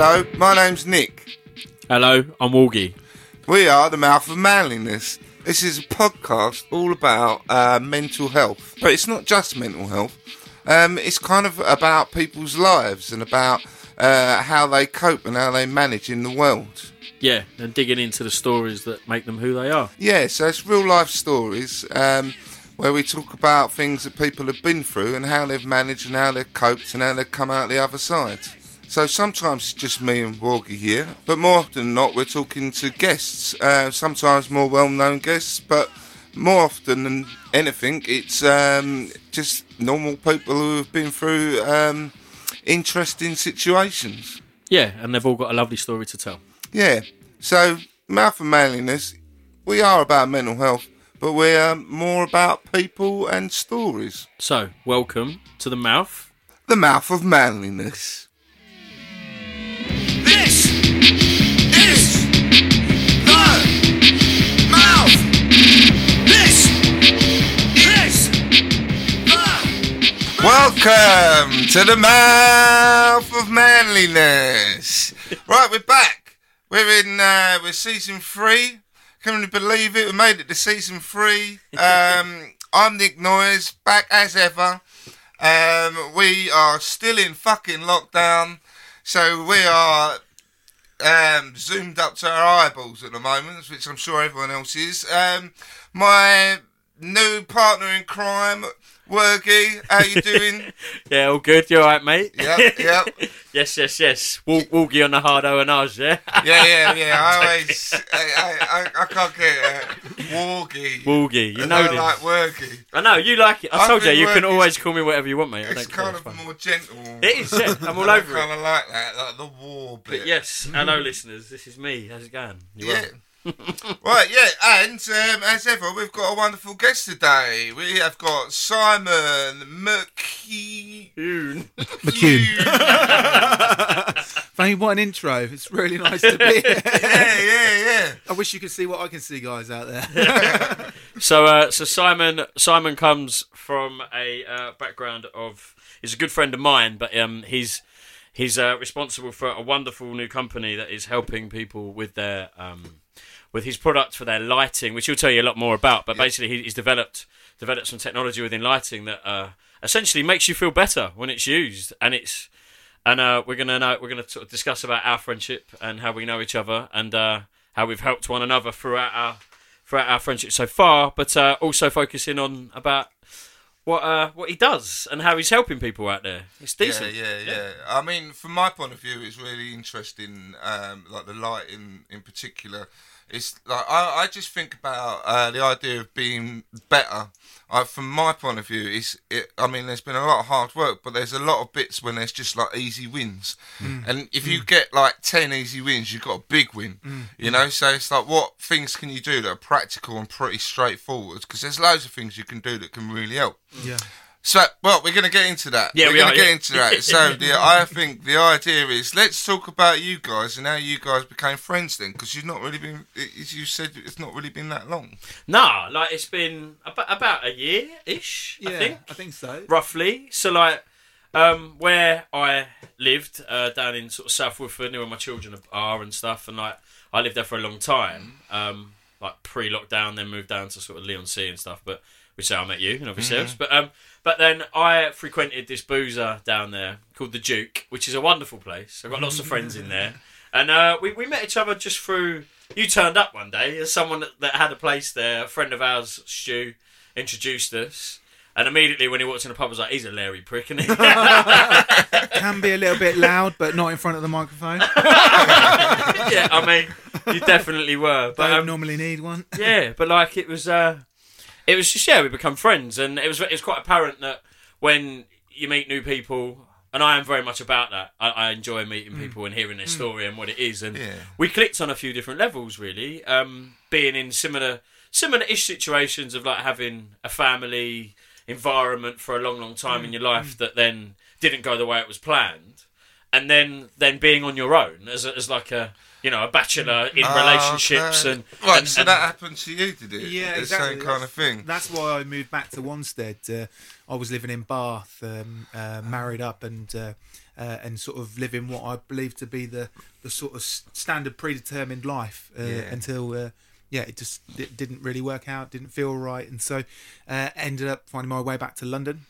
Hello, my name's Nick. Hello, I'm Walgie. We are the Mouth of Manliness. This is a podcast all about uh, mental health, but it's not just mental health. Um, it's kind of about people's lives and about uh, how they cope and how they manage in the world. Yeah, and digging into the stories that make them who they are. Yeah, so it's real life stories um, where we talk about things that people have been through and how they've managed and how they've coped and how they've come out the other side. So sometimes it's just me and Wargie here, but more often than not, we're talking to guests. Uh, sometimes more well-known guests, but more often than anything, it's um, just normal people who have been through um, interesting situations. Yeah, and they've all got a lovely story to tell. Yeah. So mouth and manliness, we are about mental health, but we're more about people and stories. So, welcome to the mouth. The mouth of manliness. Welcome to the mouth of manliness. Right, we're back. We're in. Uh, we're season three. Can you believe it? We made it to season three. Um, I'm Nick Noyes, back as ever. Um, we are still in fucking lockdown, so we are um, zoomed up to our eyeballs at the moment, which I'm sure everyone else is. Um, my new partner in crime, Wergy, how you doing? Yeah, all good. You alright, mate? yep, yep. yes, yes, yes. Walk, walkie on the hard O and O's, yeah? Yeah, yeah, yeah. I always, I, I, I, I can't get it. Wargy. Walgie, you And know I this. like Wergy. I know, you like it. I, I told you, you can always call me whatever you want, mate. I It's kind of more gentle. It is, yeah. I'm all I over kind of like that, like the war bit. But yes, hello, mm-hmm. listeners. This is me. How's it going? You Yeah. well? right, yeah, and um, as ever, we've got a wonderful guest today. We have got Simon McKee. Oon. Thank you. What an intro. It's really nice to be here. yeah, yeah, yeah. I wish you could see what I can see, guys, out there. So, uh, so Simon, Simon comes from a uh, background of. He's a good friend of mine, but um, he's he's uh, responsible for a wonderful new company that is helping people with their um, with his product for their lighting, which he'll tell you a lot more about. But basically, he's developed developed some technology within lighting that uh, essentially makes you feel better when it's used, and it's and uh, we're gonna know, we're gonna sort of discuss about our friendship and how we know each other and uh, how we've helped one another throughout our throughout our friendship so far, but uh, also focusing on about what uh, what he does and how he's helping people out there. It's decent. Yeah, yeah, yeah. I mean, from my point of view, it's really interesting. Um, like the lighting in particular, it's like I, I just think about uh, the idea of being better. I, from my point of view, is it. I mean, there's been a lot of hard work, but there's a lot of bits when there's just like easy wins. Mm. And if you mm. get like ten easy wins, you've got a big win. Mm. You know, so it's like what things can you do that are practical and pretty straightforward? Because there's loads of things you can do that can really help. yeah. So, well, we're going to get into that. Yeah, we're we going are, to get into that. So, the, I think the idea is let's talk about you guys and how you guys became friends then, because you've not really been, as you said, it's not really been that long. Nah, like it's been about, about a year ish, Yeah, I think. so. roughly. So like, um, where I lived uh, down in sort of South Woodford, near where my children are and stuff, and like I lived there for a long time, um, like pre-lockdown, then moved down to sort of Leon C and stuff. But which is how I met you and obviously else. But um, but then I frequented this boozer down there called the Duke, which is a wonderful place. I've got lots of friends in there, and uh, we we met each other just through. You turned up one day as someone that, that had a place there. A friend of ours, Stu, introduced us. And immediately when he walked in the pub, I was like, he's a Larry prick, isn't he? Can be a little bit loud, but not in front of the microphone. yeah, I mean, you definitely were. But I Don't um, normally need one. yeah, but like it was, uh, it was just yeah, we become friends, and it was it was quite apparent that when you meet new people, and I am very much about that. I, I enjoy meeting mm. people and hearing their mm. story and what it is, and Yeah. we clicked on a few different levels, really. Um, being in similar similar-ish situations of like having a family environment for a long, long time in mm. your life that then didn't go the way it was planned, and then then being on your own as a, as like a you know a bachelor in Ah, relationships okay. and right. and- so and- that happened to you, did it? Yeah, the exactly. same kind of thing. That's why I moved back to Wanstead. Uh, I was living in Bath, um, uh, married up, and uh, uh, and sort of living what I believe to be the the sort of standard predetermined life uh, Yeah. until. Uh, yeah, it just it didn't really work out. Didn't feel right, and so uh, ended up finding my way back to London,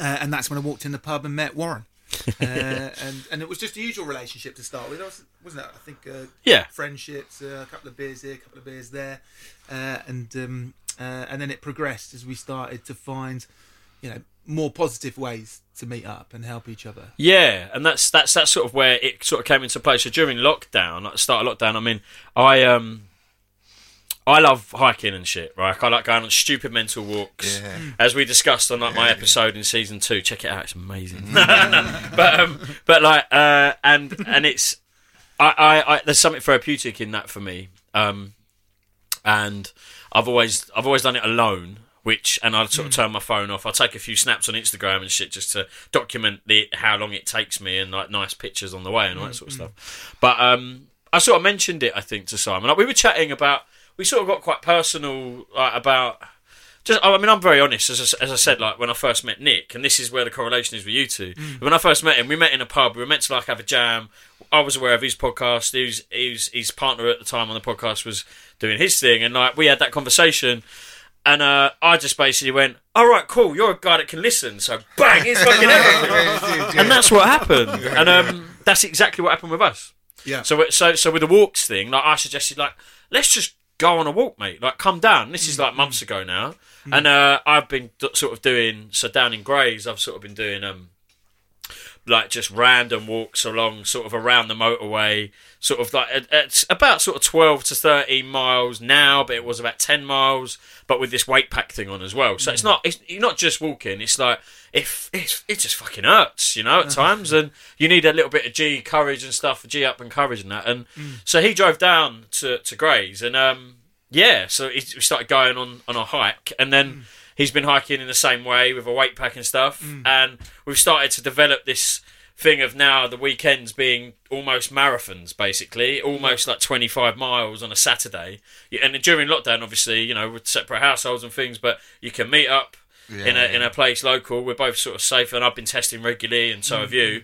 uh, and that's when I walked in the pub and met Warren, uh, and and it was just a usual relationship to start with, wasn't wasn't it? I think uh, Yeah. friendships, uh, a couple of beers here, a couple of beers there, uh, and um, uh, and then it progressed as we started to find, you know, more positive ways to meet up and help each other. Yeah, and that's that's that's sort of where it sort of came into play. So during lockdown, at the start of lockdown, I mean, I um, I love hiking and shit, right? I like going on stupid mental walks, Yeah. as we discussed on like my episode in season two. Check it out; it's amazing. but um, but like uh, and and it's I, I, I there's something therapeutic in that for me. Um, and I've always I've always done it alone. Which and I'll sort of turn my phone off. I'll take a few snaps on Instagram and shit just to document the how long it takes me and like nice pictures on the way and all that sort of stuff. But um, I sort of mentioned it I think to Simon. Like we were chatting about we sort of got quite personal like, about just I mean I'm very honest as I, as I said like when I first met Nick and this is where the correlation is with you two. When I first met him, we met in a pub. We were meant to like have a jam. I was aware of his podcast. He was, he was, his partner at the time on the podcast was doing his thing, and like we had that conversation. And uh, I just basically went, "All right, cool. You're a guy that can listen." So bang, it's fucking everything. Yeah, you did, yeah. and that's what happened. And um, that's exactly what happened with us. Yeah. So so so with the walks thing, like I suggested, like let's just go on a walk, mate. Like come down. This is like months ago now, and uh, I've been d- sort of doing so down in Grays. I've sort of been doing um like just random walks along, sort of around the motorway, sort of like it- it's about sort of twelve to thirteen miles now, but it was about ten miles, but with this weight pack thing on as well. So it's mm. not it's you're not just walking. It's like if it's it just fucking hurts, you know, at times, and you need a little bit of G courage and stuff, G up and courage and that. And mm. so he drove down to to Grays, and um yeah, so he, we started going on on a hike, and then mm. He's been hiking in the same way with a weight pack and stuff, mm. and we've started to develop this thing of now the weekends being almost marathons, basically, mm. almost like 25 miles on a Saturday. And during lockdown, obviously, you know, with separate households and things, but you can meet up in a in a place local. We're both sort of safe, and I've been testing regularly, and so mm, have you.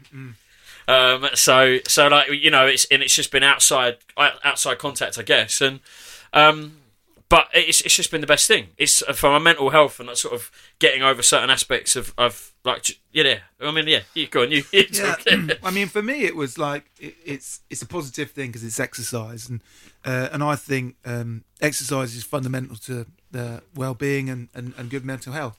Um, so so like you know, it's and it's just been outside outside contact, I guess, and um, but it's it's just been the best thing. It's uh, for my mental health and that sort of getting over certain aspects of of like yeah. I mean yeah, you go on you. Yeah. I mean, for me, it was like it, it's it's a positive thing because it's exercise, and uh, and I think um, exercise is fundamental to the well-being and, and, and good mental health.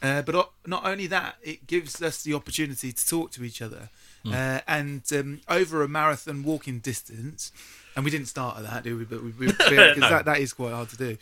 Uh, but not only that, it gives us the opportunity to talk to each other, uh, and um, over a marathon walking distance. And we didn't start at that, do we? But we, we because No. that, that is quite hard to do.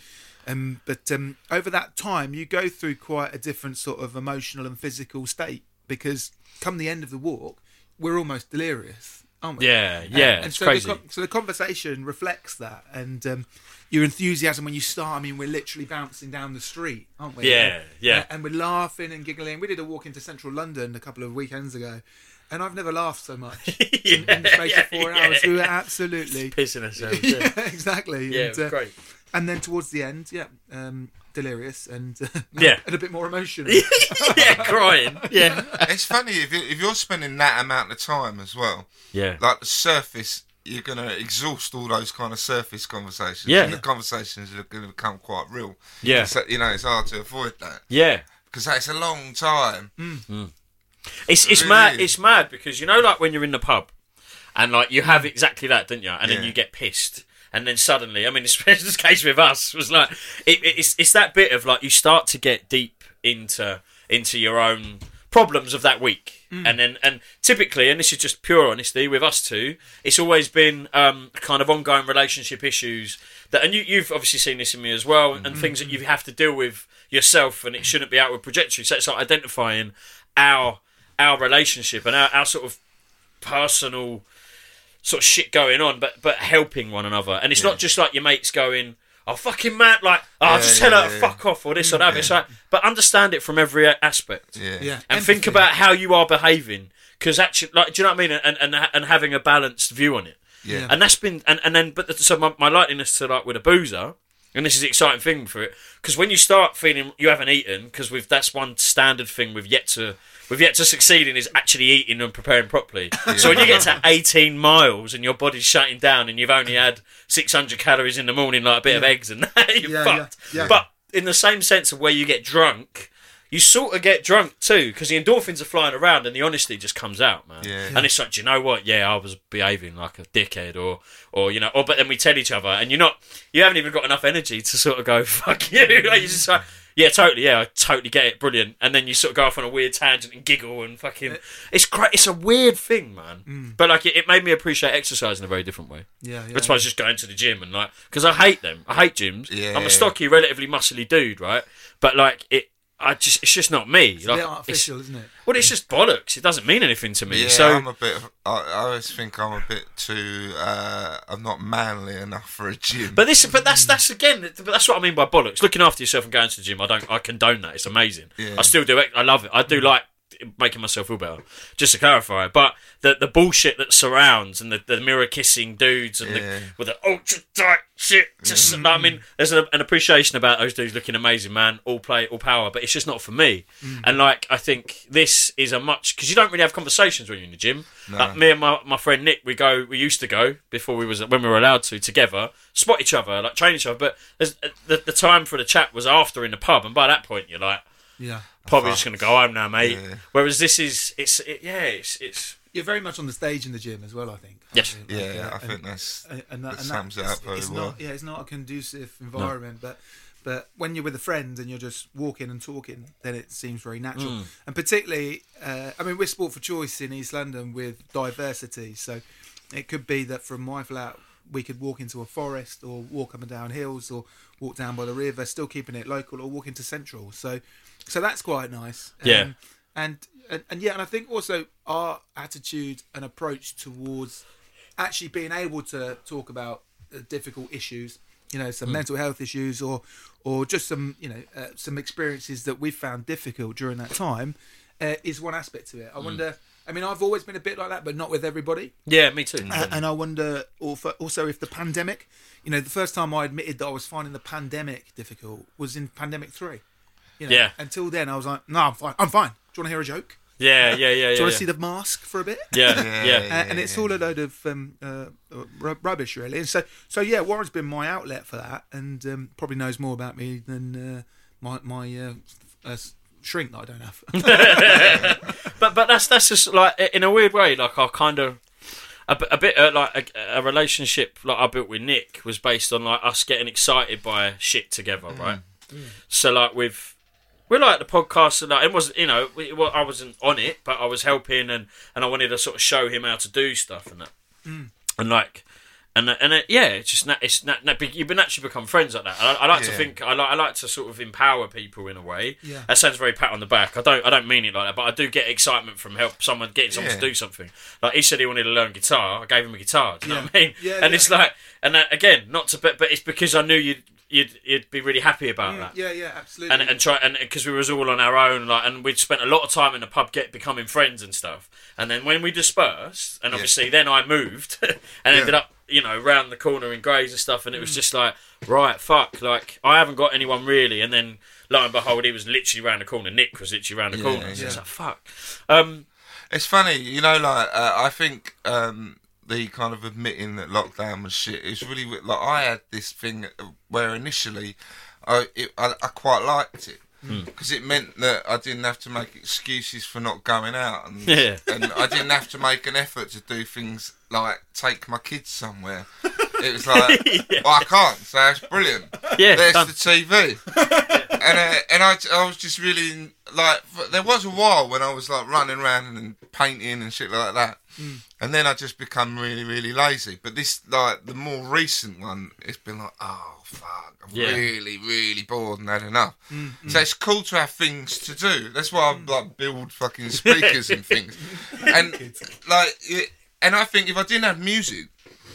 Um, but um, over that time, you go through quite a different sort of emotional and physical state because come the end of the walk, we're almost delirious, aren't we? Yeah, yeah, and it's so crazy. The, so the conversation reflects that, and um, your enthusiasm when you start. I mean, we're literally bouncing down the street, aren't we? Yeah, yeah. And, and we're laughing and giggling. We did a walk into central London a couple of weekends ago. And I've never laughed so much in, in the space of four yeah, hours. We were yeah. absolutely pissing ourselves. yeah, Yeah, exactly. yeah and, uh, great. and then towards the end, yeah, um, delirious and uh, Yeah. and a bit more emotional. yeah, crying. Yeah, it's funny if you, if you're spending that amount of time as well. yeah, Like the surface, you're gonna exhaust all those kind of surface conversations. Yeah. and the conversations are gonna become quite real. Yeah. so, you know, it's hard to avoid that yeah. because that's a long time. It's it's really mad. It's mad because you know, like when you're in the pub, and like you have exactly that, don't you? And then Yeah. you get pissed, and then suddenly, I mean, especially this case with us was like, it, it- it's it's that bit of like you start to get deep into into your own problems of that week, and then and typically, and this is just pure honesty with us two, it's always been um, kind of ongoing relationship issues that, and you you've obviously seen this in me as well, and things that you have to deal with yourself, and it shouldn't be outward trajectory. So it's like identifying our our relationship and our, our sort of personal sort of shit going on, but but helping one another. And it's not just like your mates going, "Oh fucking man," like, "Oh, Yeah, just tell yeah, her to yeah. fuck off" or this or that. It's like, but understand it from every aspect, Yeah, Yeah, and think about how you are behaving. Because actually, like, do you know what I mean? And and and having a balanced view on it. Yeah. And that's been and, and then but the, so my, my likeliness to like with a boozer. And this is the exciting thing for it because when you start feeling you haven't eaten, because we've that's one standard thing we've yet to we've yet to succeed in is actually eating and preparing properly. So when you get to 18 miles and your body's shutting down and you've only had 600 calories in the morning, like a bit of eggs and that, you're Yeah, fucked. yeah, yeah. But in the same sense of where you get drunk, you sort of get drunk too because the endorphins are flying around and the honesty just comes out, man. Yeah. And it's like, you know what? Yeah, I was behaving like a dickhead, or, or you know, or but then we tell each other, and you're not, you haven't even got enough energy to sort of go fuck you. Like, you're just like, yeah, totally, yeah, I totally get it, brilliant. And then you sort of go off on a weird tangent and giggle and fucking, it's great. It's a weird thing, man. Mm. But like, it, it made me appreciate exercise in a very different way. Yeah, yeah. That's why I was just going to the gym and like, because I hate them. I hate gyms. Yeah. I'm a stocky, relatively muscly dude, right? But like, it, I just, it's just not me. It's a like, bit it's- artificial, isn't it? well, it's just bollocks. It doesn't mean anything to me. Yeah, so I'm a bit. I, I always think I'm a bit too. Uh, I'm not manly enough for a gym. But this, but that's that's again, but that's what I mean by bollocks. Looking after yourself and going to the gym, I don't, I condone that. It's amazing. Yeah. I still do it. I love it. I do like making myself feel better. Just to clarify, but the the bullshit that surrounds and the, the mirror kissing dudes and Yeah. the with the ultra tight shit. Just I mean, mm. there's an, an appreciation about those dudes looking amazing, man. All play, all power, but it's just not for me. Mm. And like, I think this is a much because you don't really have conversations when you're in the gym. Like me and my, my friend Nick, we go, we used to go before we was when we were allowed to together, spot each other, like train each other. But uh, the the time for the chat was after in the pub, and by that point you're like. Yeah. Probably just gonna go home now, mate. Yeah. Whereas this is, it's, it, yeah, it's, it's, You're very much on the stage in the gym as well, I think. Yes. Like, yeah, I and- think that's and, and that, that and sums it it's- up very it's well. Not, yeah, it's not a conducive environment, but but when you're with a friend and you're just walking and talking, then it seems very natural. Mm. And particularly, uh, I mean, we're sport for choice in East London with diversity, so it could be that from my flat we could walk into a forest or walk up and down hills or walk down by the river, still keeping it local, or walk into Central. So, so that's quite nice. Yeah. Um, and, and and yeah, and I think also our attitude and approach towards actually being able to talk about uh, difficult issues, you know, some mental health issues or or just some you know uh, some experiences that we've found difficult during that time, uh, is one aspect to it. I wonder. I mean, I've always been a bit like that, but not with everybody. yeah, me too. Uh, and I wonder also if the pandemic, you know, the first time I admitted that I was finding the pandemic difficult was in pandemic three. You know, Yeah. Until then, I was like, no, I'm fine. I'm fine. Do you want to hear a joke? yeah, yeah, yeah, yeah. Do you want yeah. to see the mask for a bit? Yeah, Yeah, yeah. Uh, and it's all a load of um, uh, uh, rubbish, really. And so, so yeah, Warren's been my outlet for that, and um, probably knows more about me than uh, my my uh, uh, shrink that I don't have. But but that's that's just like in a weird way, like I kind of a, bit- a bit uh, like a, a relationship like I built with Nick was based on like us getting excited by shit together, right? So like with we're like the podcast, and it wasn't you know we, well, I wasn't on it, but I was helping and and I wanted to sort of show him how to do stuff and that, mm. and like. And, and it, yeah, it's just na- it's na- na- you've been actually become friends like that. I, I like to think I like I like to sort of empower people in a way. Yeah. That sounds very pat on the back. I don't I don't mean it like that, but I do get excitement from help someone getting someone Yeah. to do something. Like he said he wanted to learn guitar, I gave him a guitar. Do you know what I mean? Yeah, and yeah. it's like, and that, again, not to, but but it's because I knew you'd you'd you'd be really happy about that yeah, yeah, absolutely. and and try and because we was all on our own, like, and we'd spent a lot of time in the pub, get becoming friends and stuff. And then when we dispersed, and obviously then I moved and ended up you know, round the corner in Grays and stuff, and it was just like, right, fuck, like I haven't got anyone really, and then lo and behold, he was literally round the corner. Nick was literally round the Yeah, corner. So yeah. it's like, fuck. Um, It's funny, you know, like uh, I think um, the kind of admitting that lockdown was shit is really like I had this thing where initially I it, I, I quite liked it Hmm. because it meant that I didn't have to make excuses for not going out and Yeah. and I didn't have to make an effort to do things like take my kids somewhere. It was like, well, I can't, so that's brilliant. Yeah, there's done. the TV and uh, and I, I was just really like there was a while when I was like running around and painting and shit like that, mm. and then I just become really really lazy. But this like the more recent one, it's been like oh fuck, I'm Yeah. really really bored and had enough. Mm, mm. So it's cool to have things to do. That's why I like build fucking speakers and things, and like it, and I think if I didn't have music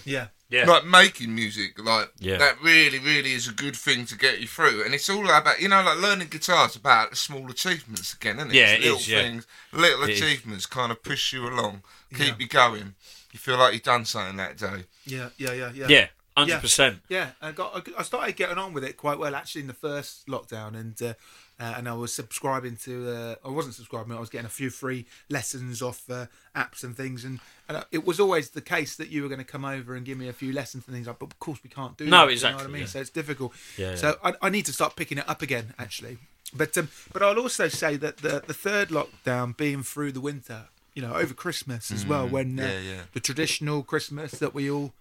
Yeah. Yeah, like making music, like Yeah. that really, really is a good thing to get you through. And it's all about, you know, like learning guitar is about small achievements again, isn't it? Yeah, It's it little is, yeah. things, little It is. achievements kind of push you along, keep you going. You feel like you've done something that day. Yeah. Yeah. Yeah. Yeah. yeah, hundred percent. Yeah, I got. I started getting on with it quite well actually in the first lockdown, and uh, uh, and I was subscribing to. Uh, I wasn't subscribing. I was getting a few free lessons off uh, apps and things, and, and uh, it was always the case that you were going to come over and give me a few lessons and things like. But of course, we can't do. No, that, You know exactly, what I mean? yeah. So it's difficult. Yeah, So I, I need to start picking it up again actually. But um, but I'll also say that the the third lockdown being through the winter, you know, over Christmas as well, when uh, Mm, the traditional Christmas that we all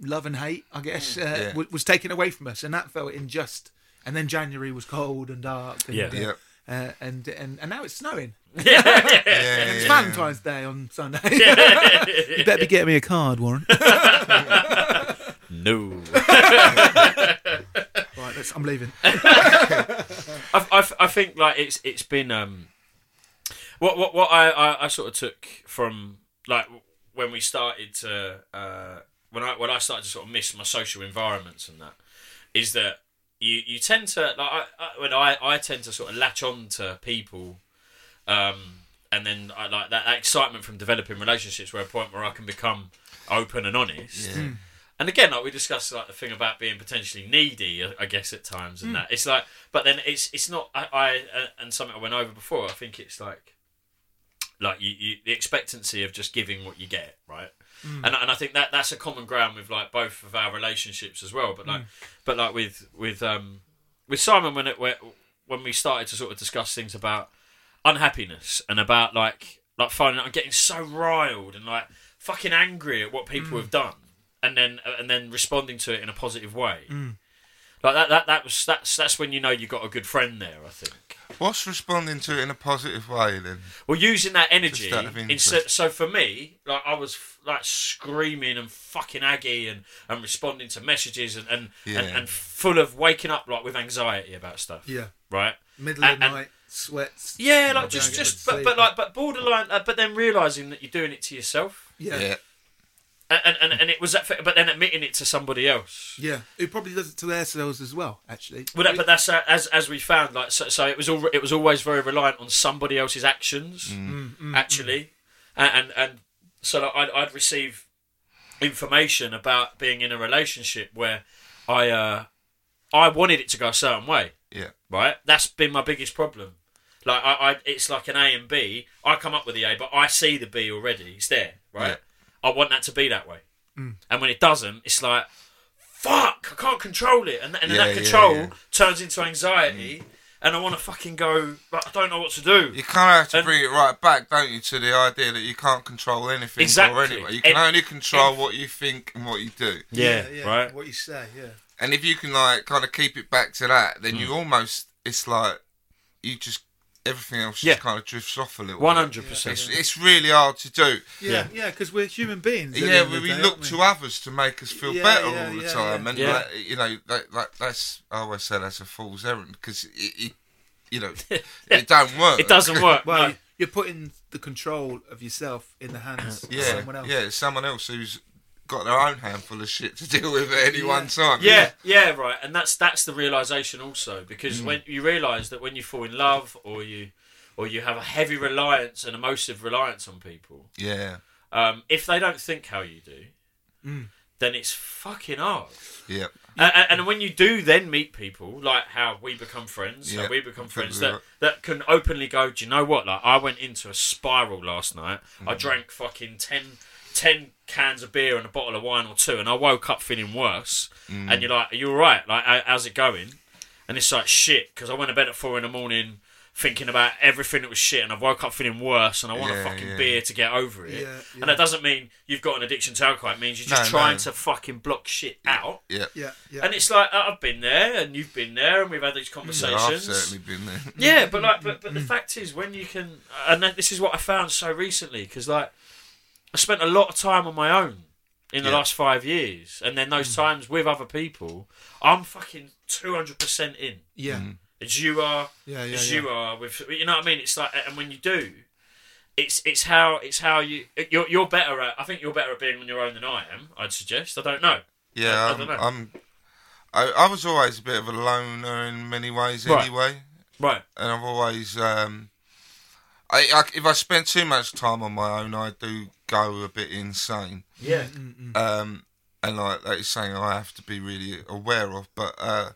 love and hate, I guess, uh, Yeah. w- was taken away from us, and that felt unjust. And then January was cold and dark, and Yeah. uh, Yeah. uh, and, and and now it's snowing. Yeah, It's yeah, Valentine's Day on Sunday. you better be getting me a card, Warren. No. right, let's, I'm leaving. I, I, I think like it's it's been um what what what I, I, I sort of took from like when we started to uh when I when I started to sort of miss my social environments and that is that you you tend to like I, I, when I I tend to sort of latch on to people um and then I like that, that excitement from developing relationships where a point where I can become open and honest and again, like we discussed, like the thing about being potentially needy, I- I guess at times, and that it's like, but then it's it's not. I, I uh, and something I went over before. I think it's like, like you, you the expectancy of just giving what you get, right? Mm. And and I think that that's a common ground with like both of our relationships as well. But like, mm. but like with with um with Simon when it when when we started to sort of discuss things about unhappiness and about like like finding out getting so riled and like fucking angry at what people mm. have done and then and then responding to it in a positive way. Like that that that was that's that's when you know you got a good friend there i think What's responding to it in a positive way then? well using that energy Just out of instead so for me like i was f- like screaming and fucking aggy and and responding to messages and and, and, Yeah. and full of waking up like with anxiety about stuff Yeah. right Middle of And- the and- night, sweats. Yeah, like just, just, but, but like, but borderline, uh, but then realizing that you're doing it to yourself, yeah. Yeah. And and, and, and it was that, but then admitting it to somebody else. Yeah, it probably does it to themselves as well. Actually, Well, that, but that's uh, as as we found, like, so, so it was all it was always very reliant on somebody else's actions, actually, And, and and so like, I'd I'd receive information about being in a relationship where I uh I wanted it to go a certain way, Yeah. right? That's been my biggest problem. Like I, I it's like an A and B. I come up with the A, but I see the B already. It's there, right? I want that to be that way. And when it doesn't, it's like, fuck, I can't control it, and, and then Yeah, that control yeah. turns into anxiety, and I want to fucking go. But I don't know what to do. You kind of have to And- bring it right back, don't you, to the idea that you can't control anything. Exactly. Or anyway. You can And- only control and- what you think and what you do. yeah, right. What you say, yeah. And if you can like kind of keep it back to that, then Hmm. you almost it's like you just everything else Yeah. just kind of drifts off a little. One bit. hundred percent. It's, it's really hard to do. Yeah, yeah, because we're human beings. Yeah, we, of we day, look aren't to others to make us feel Yeah, better yeah, all the yeah, time, yeah. and Yeah. like, you know, that, that, that's I always say that's a fool's errand because it, it, you know, it don't work. It doesn't work. Well, no. you're putting the control of yourself in the hands of someone else. yeah, it's someone else who's got their own handful of shit to deal with at any Yeah. one time. Yeah, yeah, right. And that's that's the realization also because Mm. when you realize that when you fall in love or you or you have a heavy reliance and emotive reliance on people, yeah, um, if they don't think how you do, Mm. then it's fucking hard. Yeah. And, and- when you do then meet people, like how we become friends, Yeah. how we become friends, that, that can openly go, do you know what? Like, I went into a spiral last night. Mm-hmm. I drank fucking 10, 10 cans of beer and a bottle of wine or two, and I woke up feeling worse. Mm. And you're like, are you all right? Like, how's it going? And it's like, shit, because I went to bed at four in the morning thinking about everything that was shit, and I woke up feeling worse, and I want a fucking yeah. beer to get over it. Yeah, yeah. And that doesn't mean you've got an addiction to alcohol. It means you're just No, trying no. to fucking block shit out. Yeah. Yeah, yeah. And it's like I've been there, and you've been there, and we've had these Yeah, I've conversations. certainly been there. Yeah, but like, but, but the fact is, when you can, and this is what I found so recently, because like, I spent a lot of time on my own in the Yeah. last five years, and then those times with other people, I'm fucking two hundred percent in. yeah, As you are, Yeah, yeah, as yeah. you are with, you know what I mean? It's like, and when you do, it's it's how it's how you you're you're better at. I think you're better at being on your own than I am. I'd suggest. I don't know. Yeah, I- I I'm, don't know. I'm I, I was always a bit of a loner in many ways Right. anyway, Right. and I've always um, I, I if I spend too much time on my own, I do go a bit insane. Yeah. um, and like that is something I have to be really aware of. But uh,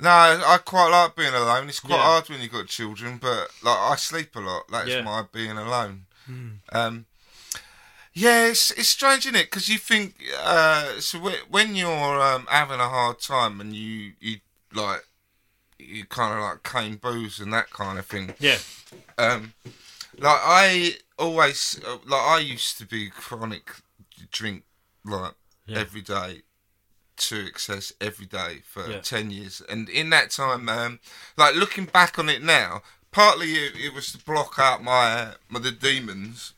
no, I, I quite like being alone. It's quite Yeah. hard when you've got children, but like I sleep a lot. That's Yeah. my being alone. Um, yeah, it's it's strange, isn't it? Because you think uh, so when you're um, having a hard time and you you like you kind of like cane booze and that kind of thing Yeah. um, like I always uh, like I used to be chronic drink like Yeah. every day to excess every day for Yeah. 10 years and in that time um like looking back on it now partly it, it was to block out my, uh, my the demons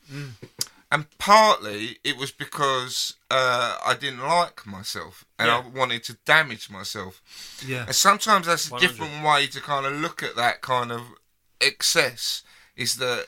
and partly it was because uh, I didn't like myself and Yeah. I wanted to damage myself yeah, and sometimes that's a 100. different way to kind of look at that kind of excess. Is that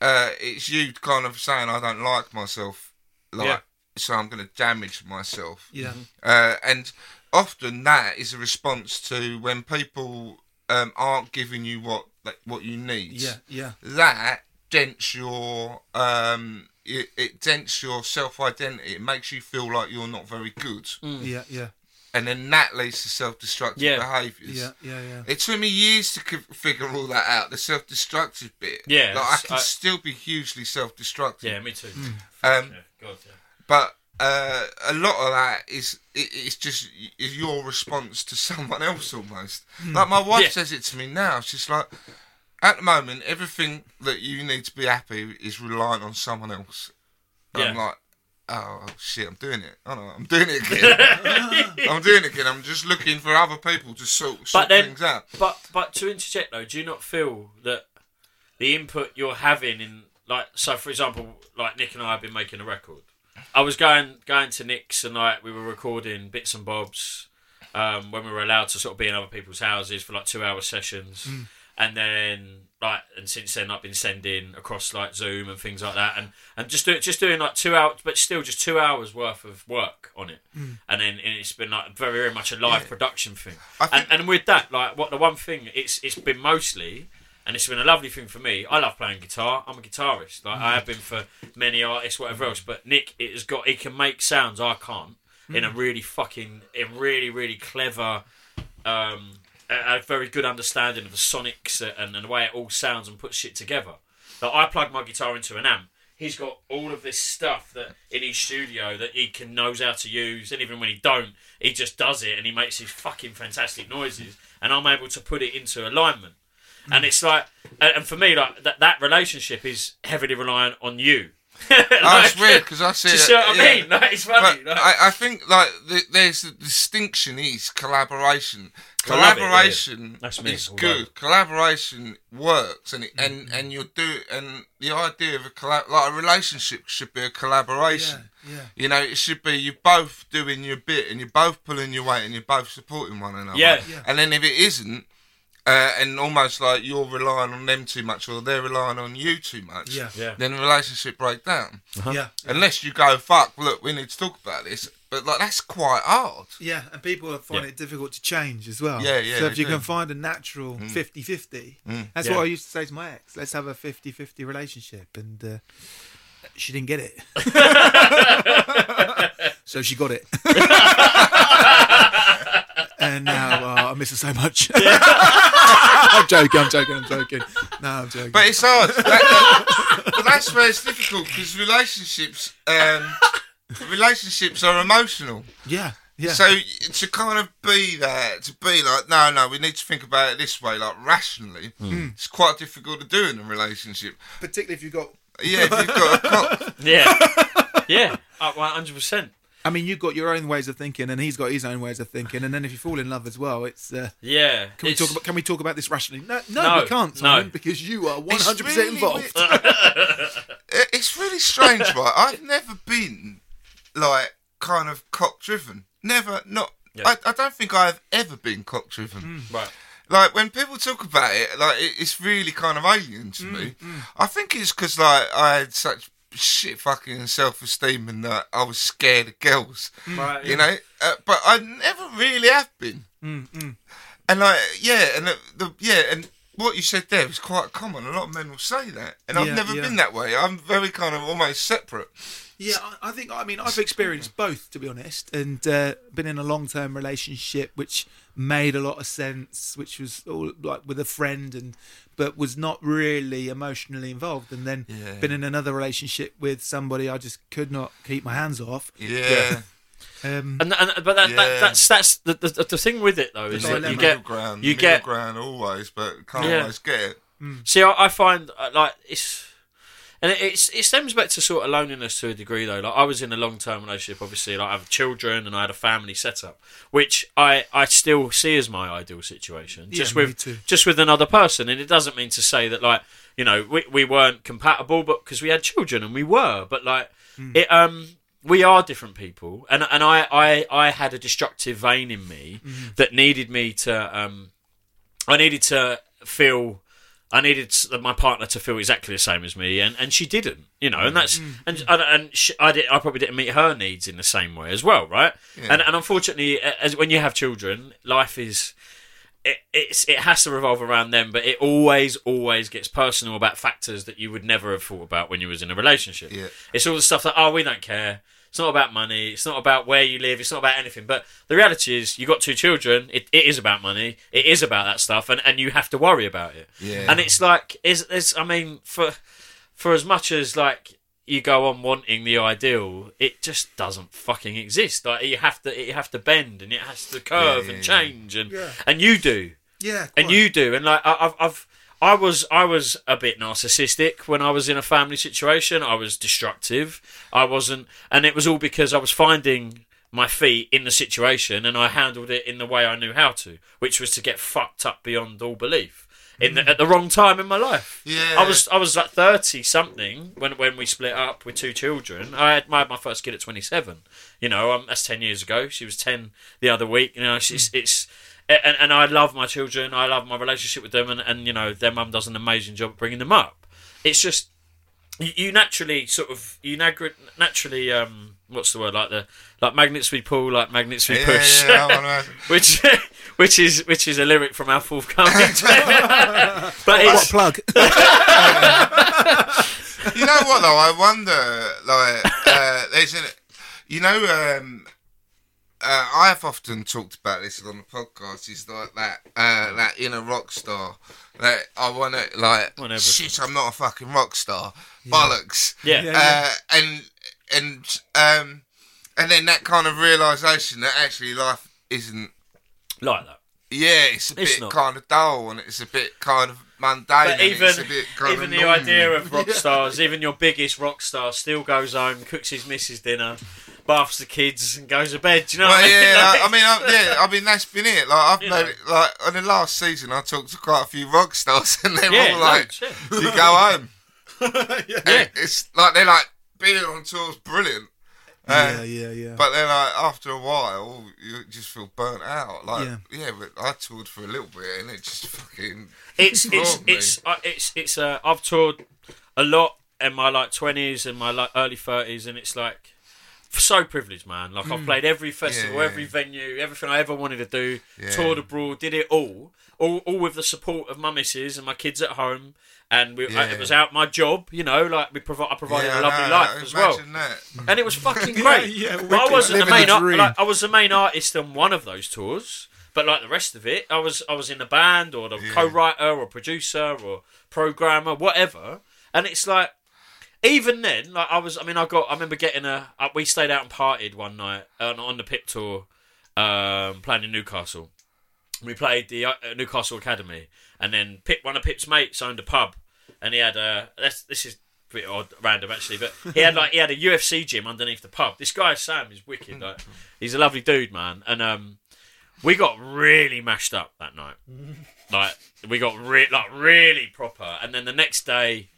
uh, it's you kind of saying I don't like myself, like Yeah. so I'm going to damage myself. yeah, Uh, and often that is a response to when people um, aren't giving you what like, what you need. yeah, yeah, That dents your um, it, it dents your self identity. It makes you feel like you're not very good, yeah, yeah, and then that leads to self destructive Yeah. behaviours. yeah, yeah, yeah. It took me years to figure all that out, the self-destructive bit. Yeah, like I can I- still be hugely self-destructive. Yeah. Me too. Um, Yeah. God. Yeah. but uh, a lot of that is it, it's just is your response to someone else almost. Like my wife Yeah. says it to me now. She's like, at the moment, everything that you need to be happy is reliant on someone else. And I'm like. Oh shit! I'm doing it. Oh no, I'm doing it again. I'm doing it again. I'm just looking for other people to sort, sort But then, things out. but but to interject though, do you not feel that the input you're having in like so, for example, like Nick and I have been making a record. I was going going to Nick's and like we were recording bits and bobs um, when we were allowed to sort of be in other people's houses for like two hour sessions, and then like and since then I've been sending across like Zoom and things like that, and and just do, just doing like two hours, but still just two hours worth of work on it, and then and it's been like very very much a live production thing, think- and and with that like what the one thing it's it's been mostly. And it's been a lovely thing for me. I love playing guitar. I'm a guitarist. Like I have been for many artists, whatever else. But Nick, it has got. He can make sounds I can't in a really fucking, a really really clever, um, a, very good understanding of the sonics and, and the way it all sounds and puts shit together. Like I plug my guitar into an amp. He's got all of this stuff that in his studio that he can knows how to use, and even when he don't, he just does it and he makes these fucking fantastic noises, and I'm able to put it into alignment. And it's like, and for me, like that, that relationship is heavily reliant on you. It's weird because I see. Do you it- see what I mean? Like, it's funny. Like- I, I think like the, there's the distinction is collaboration. Love it, yeah. Collaboration That's is good. right. Collaboration works, and it, and Mm-hmm. and you do and the idea of a collab like a relationship should be a collaboration. Yeah, yeah. You know, it should be you both doing your bit and you're both pulling your weight and you're both supporting one another. Yeah. Yeah. And then if it isn't, uh, and almost like you're relying on them too much or they're relying on you too much, Yeah. Yeah. then the relationship break down. yeah, Unless you go, fuck, look, we need to talk about this. But like that's quite hard. yeah. And people find Yeah. it difficult to change as well. Yeah, yeah, So if you do. can find a natural 50-50, that's Yeah. what I used to say to my ex. Let's have a 50-50 relationship, and uh, she didn't get it. so she got it. and now uh, I miss her so much. I'm joking. I'm joking. I'm joking. No, I'm joking. But it's hard. That- that- but that's where it's difficult because relationships, um, relationships are emotional. yeah, yeah. So to kind of be there, to be like, no, no, we need to think about it this way, like rationally, it's quite difficult to do in a relationship. particularly if you've got. Yeah, if you've got a cock. Yeah, yeah, uh, one hundred percent. I mean, you've got your own ways of thinking, and he's got his own ways of thinking, and then if you fall in love as well, it's. Uh, Yeah. can we talk about? Can we talk about this rationally? No, no, No, we can't, no. Because you are hundred percent involved. It's really strange, right? I've never been like kind of cock driven. Never, not. Yeah. I, I don't think I've ever been cock driven. Mm, right. Like when people talk about it, like it, it's really kind of alien to mm, me. Mm. I think it's because like I had such shit fucking self esteem and that I was scared of girls. Mm. Right. You know, uh, but I never really have been. Mm, mm. And like, yeah, and the, the yeah, and what you said there is quite common. A lot of men will say that, and I've Yeah, never yeah. been that way. I'm very kind of almost separate. Yeah, I, I think. I mean, I've experienced both, to be honest, and uh, been in a long-term relationship which made a lot of sense, which was all like with a friend, and but was not really emotionally involved. And then Yeah. been in another relationship with somebody I just could not keep my hands off. Yeah, Um, And, and but that, Yeah. that that's that's the, the the thing with it though is that dilemma. you middle get ground, you middle get ground always, but can't Yeah. always get it. See, I, I find uh, like it's, and it, it's it stems back to sort of loneliness to a degree though. Like I was in a long term relationship, obviously. Like I have children and I had a family set up, which I I still see as my ideal situation. Yeah, just me with just with another person, and it doesn't mean to say that like you know we we weren't compatible, but because we had children and we were, but like Hmm. it um. We are different people, and and I, I, I had a destructive vein in me Mm-hmm. that needed me to um, I needed to feel I needed my partner to feel exactly the same as me, and, and she didn't, you know, and mm. that's mm. and and, and she, I did I probably didn't meet her needs in the same way as well, right? And and unfortunately, as when you have children, life is. It, it's it has to revolve around them, but it always always gets personal about factors that you would never have thought about when you was in a relationship. Yeah. It's all the stuff that oh we don't care. It's not about money. It's not about where you live. It's not about anything. But the reality is, you got two children. It, it is about money. It is about that stuff, and, and you have to worry about it. Yeah. And it's like, is is I mean, for for as much as like you go on wanting the ideal, it just doesn't fucking exist. Like you have to you have to bend, and it has to curve yeah, and yeah. change, and and you do yeah, and you do and like I- I've, I've i was i was a bit narcissistic when i was in a family situation. I was destructive. I wasn't and it was all because i was finding my feet in the situation and i handled it in the way i knew how to which was to get fucked up beyond all belief in the, at the wrong time in my life. Yeah. i was i was like 30 something when when we split up with two children. I had my, my first kid at 27 you know um, that's 10 years ago. She was 10 the other week. You know she's it's and, and I love my children. I love my relationship with them, and, and you know their mum does an amazing job bringing them up. It's just you, you naturally sort of you nag- naturally um what's the word like the like magnets we pull like magnets we Yeah, push, yeah, I wanna- which which is which is a lyric from our forthcoming. but What it's plug? you know what though? I wonder. Like, uh, there's an, you know, um, uh, I've often talked about this on the podcast. Is like that, uh, that inner rock star. That I want to like. Want. Shit, I'm not a fucking rock star. Bollocks. yeah, Yeah. Uh, and and um, and then that kind of realization that actually life isn't. like that. Yeah, it's a It's bit not. kind of dull and it's a bit kind of mundane. But even it's a bit kind even of the normal. idea of rock stars, even your biggest rock star, still goes home, cooks his missus dinner, baths the kids, and goes to bed. Do you know Well, what I mean? yeah, Like- I mean, I, yeah, I mean that's been it. Like I've You made know. it, like on the last season, I talked to quite a few rock stars, and they're Yeah, all like, loads, yeah. "You go home." Yeah. And It's like they're like being on tour's brilliant. Uh, yeah, yeah, yeah. But then, like after a while, you just feel burnt out. Like, Yeah. yeah, but I toured for a little bit, and it just fucking. it's it's me. it's uh, it's it's uh, I've toured a lot in my like twenties and my like early thirties, and it's like so privileged, man. Like I've played every festival, Mm. Yeah, every yeah. venue, everything I ever wanted to do. Yeah. Toured abroad, did it all, all, all with the support of my missus and my kids at home. And we, Yeah. it was out my job, you know. Like we provi- I provided Yeah, a I lovely know, life as well, that. and it was fucking great. yeah, But I wasn't the main. the Ar- like, I was the main artist on one of those tours, but like the rest of it, I was I was in the band or the Yeah. co-writer or producer or programmer, whatever. And it's like even then, like I was, I mean, I got, I remember getting a, uh, we stayed out and partied one night on, on the Pip tour, um, playing in Newcastle. We played the uh, Newcastle Academy, and then Pip, one of Pip's mates owned a pub, and he had a. That's, this is a bit odd, random actually, but he had like he had a UFC gym underneath the pub. This guy Sam is wicked. Like he's a lovely dude, man, and um, we got really mashed up that night. Like we got re- like really proper, and then the next day.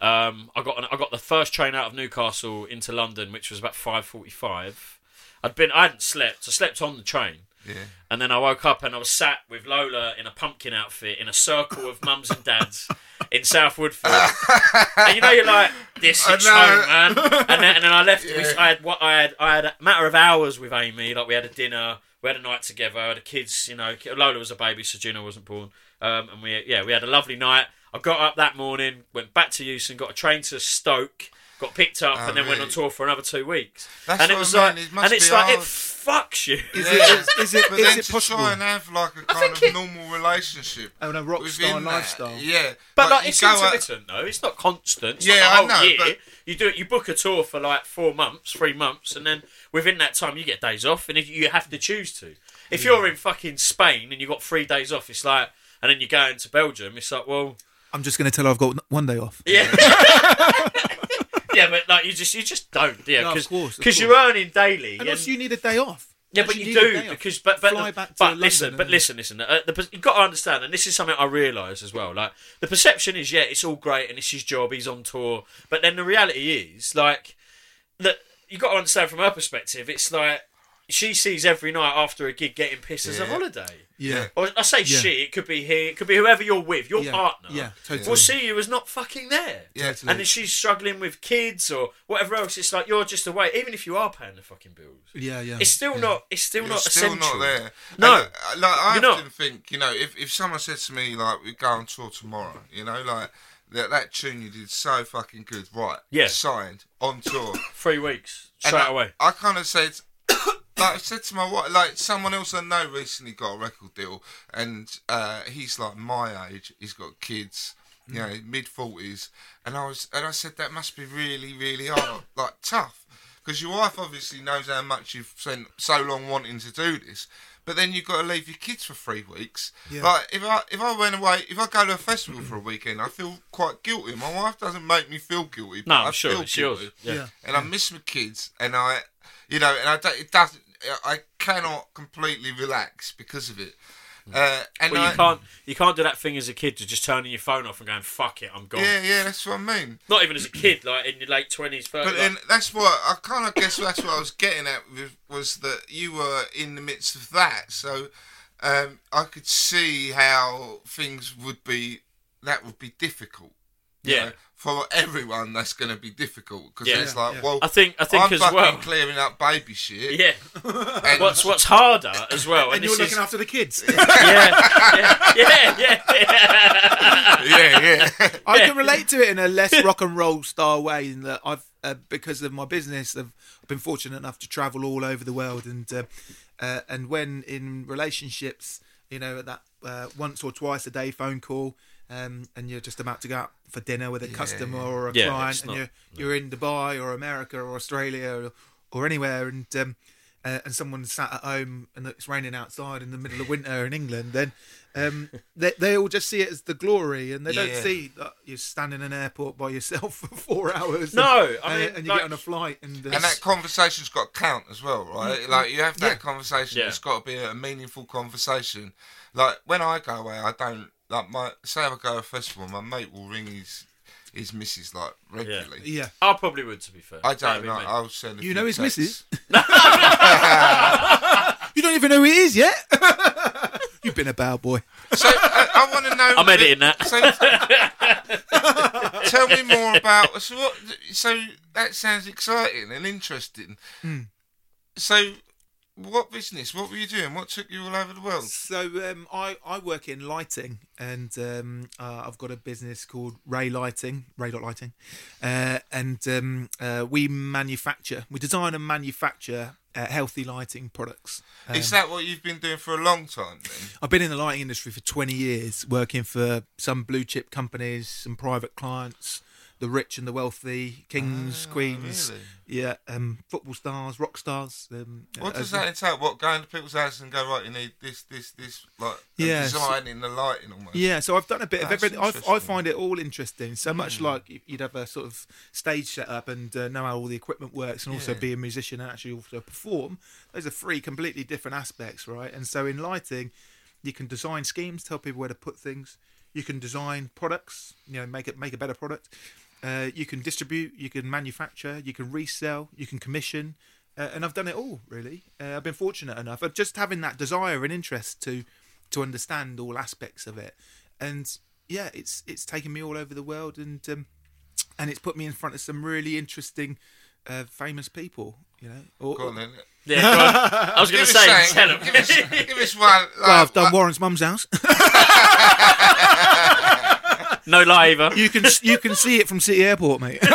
Um, I got an, I got the first train out of Newcastle into London, which was about five forty-five. I'd been I hadn't slept. I slept on the train, Yeah. and then I woke up and I was sat with Lola in a pumpkin outfit in a circle of mums and dads in South Woodford. and you know you're like this is home, man. And then, and then I left. we- Yeah. I had what I had. I had a matter of hours with Amy. Like we had a dinner. We had a night together. The kids, you know, Lola was a baby, so Gina wasn't born. Um, and we, yeah, we had a lovely night. I got up that morning, went back to Euston, got a train to Stoke, got picked up, Oh, and then went on oh, tour for another two weeks. That's and it was I like, it and it's be like it fucks you. Is Yeah. it? Is it? But Is then it to possible? try and have like a kind of it- normal relationship. and a rock star lifestyle. Yeah. But like, you it's go out- intermittent though. It's not constant. It's Yeah, not I the whole know, year. but- You do it. You book a tour for like four months, three months, and then within that time you get days off, and if you have to choose to. If you're in fucking Spain and you've got three days off, it's like, and then you're going to Belgium, it's like, well, I'm just going to tell her I've got one day off. yeah. yeah, but like you just you just don't, yeah, No, of because course, of course. you're earning daily. And also, you need a day off. Yeah, but Actually you need a do off. because but but, Fly back to but London listen, but listen, listen. Uh, the, you've got to understand, and this is something I realise as well. Like the perception is, yeah, it's all great and it's his job, he's on tour, but then the reality is, like that you have got to understand from her perspective. It's like she sees every night after a gig getting pissed as a Yeah. holiday. Yeah. Or I say Yeah. she, it could be he, it could be whoever you're with, your Yeah, partner. yeah, totally. Will see you as not fucking there. Yeah. totally. And then she's struggling with kids or whatever else. It's like you're just away, even if you are paying the fucking bills. Yeah, yeah. It's still not. It's still You're not still essential. not there. No. And, uh, like I You're often not. think, you know, if if someone said to me like, "We go on tour tomorrow," you know, like that that tune you did so fucking good, right? Yeah. signed on tour. Three weeks And straight I, away. I kind of said, like I said to my wife, like someone else I know recently got a record deal, and uh, he's like my age. He's got kids, you know, mid forties, and I was, and I said that must be really, really hard, like tough, because your wife obviously knows how much you've spent so long wanting to do this. But then you've got to leave your kids for three weeks. Yeah. Like if I if I went away, if I go to a festival for a weekend, I feel quite guilty. My wife doesn't make me feel guilty. No, but I'm I sure feel it's yours. guilty Yeah. Yeah. and I miss my kids, and I, you know, and I don't, it doesn't, I cannot completely relax because of it. Uh, and Well, I, you can't. You can't do that thing as a kid to just turning your phone off and going "fuck it, I'm gone." yeah, yeah, that's what I mean. Not even as a kid, like in your late twenties, But thirties. then that's what I kind of guess that's what I was getting at was that you were in the midst of that, so um, I could see how things would be. That would be difficult. You Yeah. know. for everyone, that's going to be difficult because Yeah. it's like, Yeah. well, I think. I think I'm as well. clearing up baby shit. Yeah. and What's What's harder as well, and this you're looking is- after the kids. yeah, yeah, yeah, yeah. yeah, yeah. I can relate to it in a less rock and roll style way in that I've uh, because of my business I've been fortunate enough to travel all over the world and uh, uh, and when in relationships you know at that uh, once or twice a day phone call um, and you're just about to go out for dinner with a customer or a Yeah, client it's and not- you're you're in Dubai or America or Australia or, or anywhere and um, uh, and someone sat at home and it's raining outside in the middle of winter in England, then um, they they all just see it as the glory, and they don't see that you're standing in an airport by yourself for four hours. No, and, I mean, and, and you like- get on a flight, and, uh, And that conversation's got to count as well, right? Like you have that Yeah. conversation. Yeah. It's got to be a meaningful conversation. Like when I go away, I don't like my. Say I go to a festival, my mate will ring his his missus like regularly. yeah, I probably would, to be fair. I That'd don't be know. me. I'll send. A you few know his texts. missus. you don't even know who he is yet. You've been a bad boy. So I, I want to know. I'm editing that. So, tell me more about. So what? So that sounds exciting and interesting. Hmm. So, what business? What were you doing? What took you all over the world? So um, I, I work in lighting, and um, uh, I've got a business called Ray Lighting, Ray Dot Lighting, uh, and um, uh, we manufacture, we design and manufacture uh, healthy lighting products. Um, Is that what you've been doing for a long time? Then I've been in the lighting industry for 20 years, working for some blue chip companies, some private clients, the rich and the wealthy, kings, Ah, queens, really? yeah, um, football stars, rock stars. Um, what uh, does that entail? What going to people's houses and go right? You need this, this, this, like Yeah, so- designing the lighting almost. Yeah, so I've done a bit of That's everything. I, I. Find it all interesting. So much like you'd have a sort of stage set up and uh, know how all the equipment works, and also Yeah. be a musician and actually also perform. Those are three completely different aspects, right? And so in lighting, you can design schemes, tell people where to put things. You can design products, you know, make it make a better product. Uh, you can distribute, you can manufacture, you can resell, you can commission, uh, and I've done it all really. Uh, I've been fortunate enough of just having that desire and interest to to understand all aspects of it, and yeah, it's it's taken me all over the world, and um, and it's put me in front of some really interesting, uh, famous people, you know. Or, Go on then. Yeah, go on. I was going to say, something. tell him. Give us, give us one. Like, well, I've done like- Warren's mum's house. no lie either. you can you can see it from City Airport, mate. uh,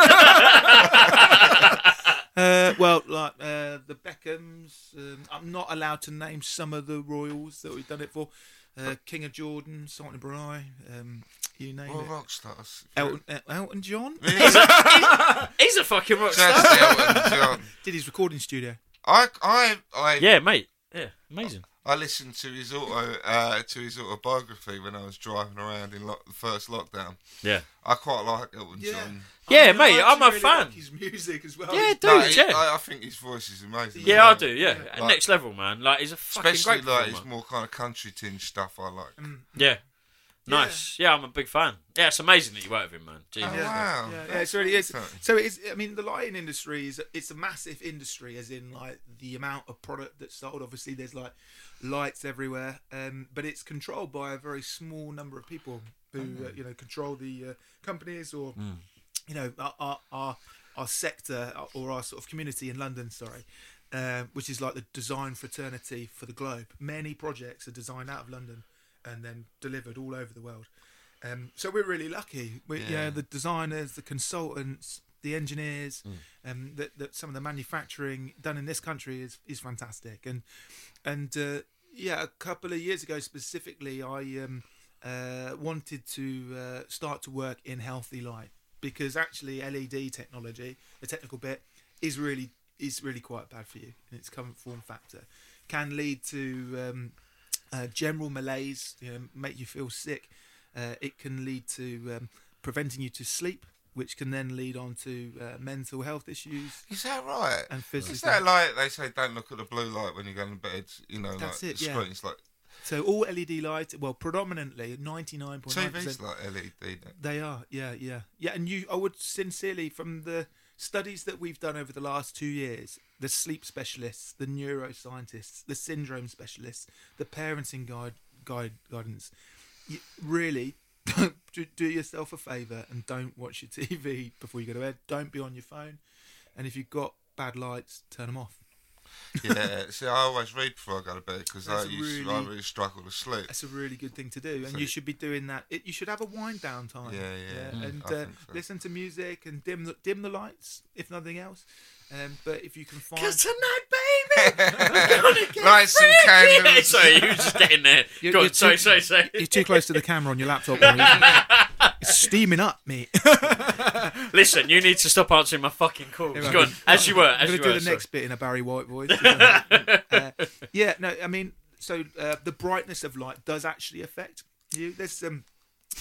well, like uh, the Beckhams, um, I'm not allowed to name some of the royals that we've done it for. Uh, King of Jordan, Sultan Brunei, um, you name What it. rock stars? Elton, uh, Elton John He's a fucking rock star. Elton John. did his recording studio. I, I, I, Yeah, mate. Yeah, amazing. I listened to his auto, uh, to his autobiography when I was driving around in lock, the first lockdown. Yeah. I quite like Elton John. Yeah, I mate, I I'm a really fan. like his music as well. Yeah, dude, No, yeah. I, I think his voice is amazing. Yeah, I do. Yeah, Like- next level, man. Like he's a fucking Especially great like his more kind of country tinge stuff. I like. Mm. Yeah, nice. Yeah. I'm a big fan. Yeah, it's amazing that you work with him, man. Jesus. Oh, wow. Yeah, yeah, it's really is. So it's. I mean, the lighting industry is. It's a massive industry, as in like the amount of product that's sold. Obviously, there's like lights everywhere, um, but it's controlled by a very small number of people who uh, you know control the uh, companies or you know our, our our our sector or our sort of community in London. Sorry. Uh, which is like the design fraternity for the globe. Many projects are designed out of London and then delivered all over the world. Um, so we're really lucky. We, yeah. Yeah. the designers, the consultants, the engineers, Mm. um, that, that some of the manufacturing done in this country is is fantastic. And and uh, yeah, a couple of years ago specifically, I um, uh, wanted to uh, start to work in healthy light because actually LED technology, the technical bit, is really is really quite bad for you in its current form factor. Can lead to um, uh, general malaise, you know, make you feel sick. Uh, it can lead to um, preventing you to sleep, which can then lead on to uh, mental health issues. Is that right? And physical- Is that like they say? Don't look at the blue light when you're going to bed. You know, That's like it, yeah. screen's like So all LED lights, well, predominantly ninety nine point nine TV's like LED. They are, yeah, yeah, yeah. And you, I would sincerely, from the studies that we've done over the last two years, the sleep specialists, the neuroscientists, the syndrome specialists, the parenting guide, guide guidance, really do, do yourself a favour and don't watch your TV before you go to bed. Don't be on your phone, and if you've got bad lights, turn them off. yeah. See, I always read before I go to bed because I to, I really- really struggle to sleep. That's a really good thing to do, and So- you should be doing that. It, you should have a wind down time. Yeah, yeah, Mm, and uh, so. listen to music and dim the dim the lights, if nothing else. Um, but if you can find, Cause tonight, baby, I'm gonna get Lights and freaky. candles. sorry, you were just getting there. You're- Go on, you're sorry, too- sorry, sorry. you're too close to the camera on your laptop. Warren. it's steaming up, mate. Listen, you need to stop answering my fucking calls. Right. Go on, as you were, I'm as going you to were. do the sorry. next bit in a Barry White voice. uh, yeah, no, I mean, so uh, the brightness of light does actually affect you. There's um,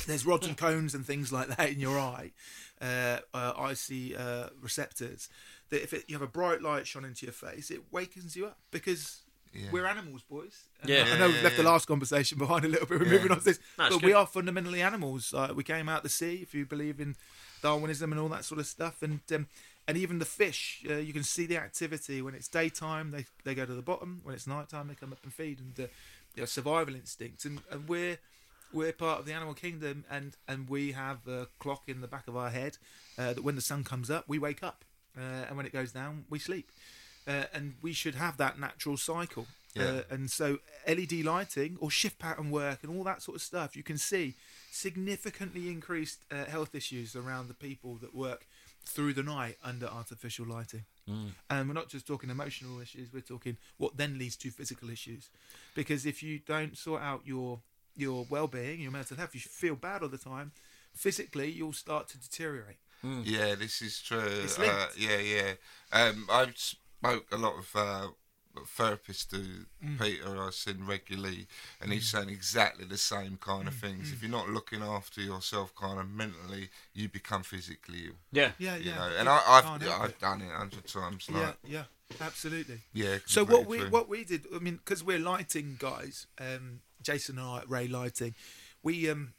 there's rods and cones and things like that in your eye, uh, uh, icy uh, receptors. That if it, you have a bright light shone into your face, it wakens you up because. Yeah. We're animals, boys. And Yeah. I know we've Yeah, left the last conversation behind a little bit. We're Yeah. moving on to this, No, it's but we are fundamentally animals. Uh, we came out the sea. If you believe in Darwinism and all that sort of stuff, and um, and even the fish, uh, you can see the activity when it's daytime. They they go to the bottom. When it's nighttime, they come up and feed. And uh, you know, survival instincts. And, and we're we're part of the animal kingdom, and and we have a clock in the back of our head uh, that when the sun comes up, we wake up, uh, and when it goes down, we sleep, uh, and we should have that natural cycle. Yeah. Uh, and so LED lighting or shift pattern work and all that sort of stuff, you can see significantly increased uh, health issues around the people that work through the night under artificial lighting. And we're not just talking emotional issues; we're talking what then leads to physical issues. Because if you don't sort out your your well-being, your mental health, you feel bad all the time. Physically, you'll start to deteriorate. Yeah, this is true. It's Uh, yeah, yeah. Um, I spoke a lot of uh, therapists to Mm. Peter I've seen regularly, and he's saying exactly the same kind Mm, of things. If you're not looking after yourself, kind of mentally, you become physically ill. Yeah. Yeah, You yeah. know, You and I, I've can't I've done it a hundred times. Yeah, Like, yeah, absolutely. yeah. So what we true. what we did, I mean, because we're lighting guys, um, Jason and I at Ray Lighting, we um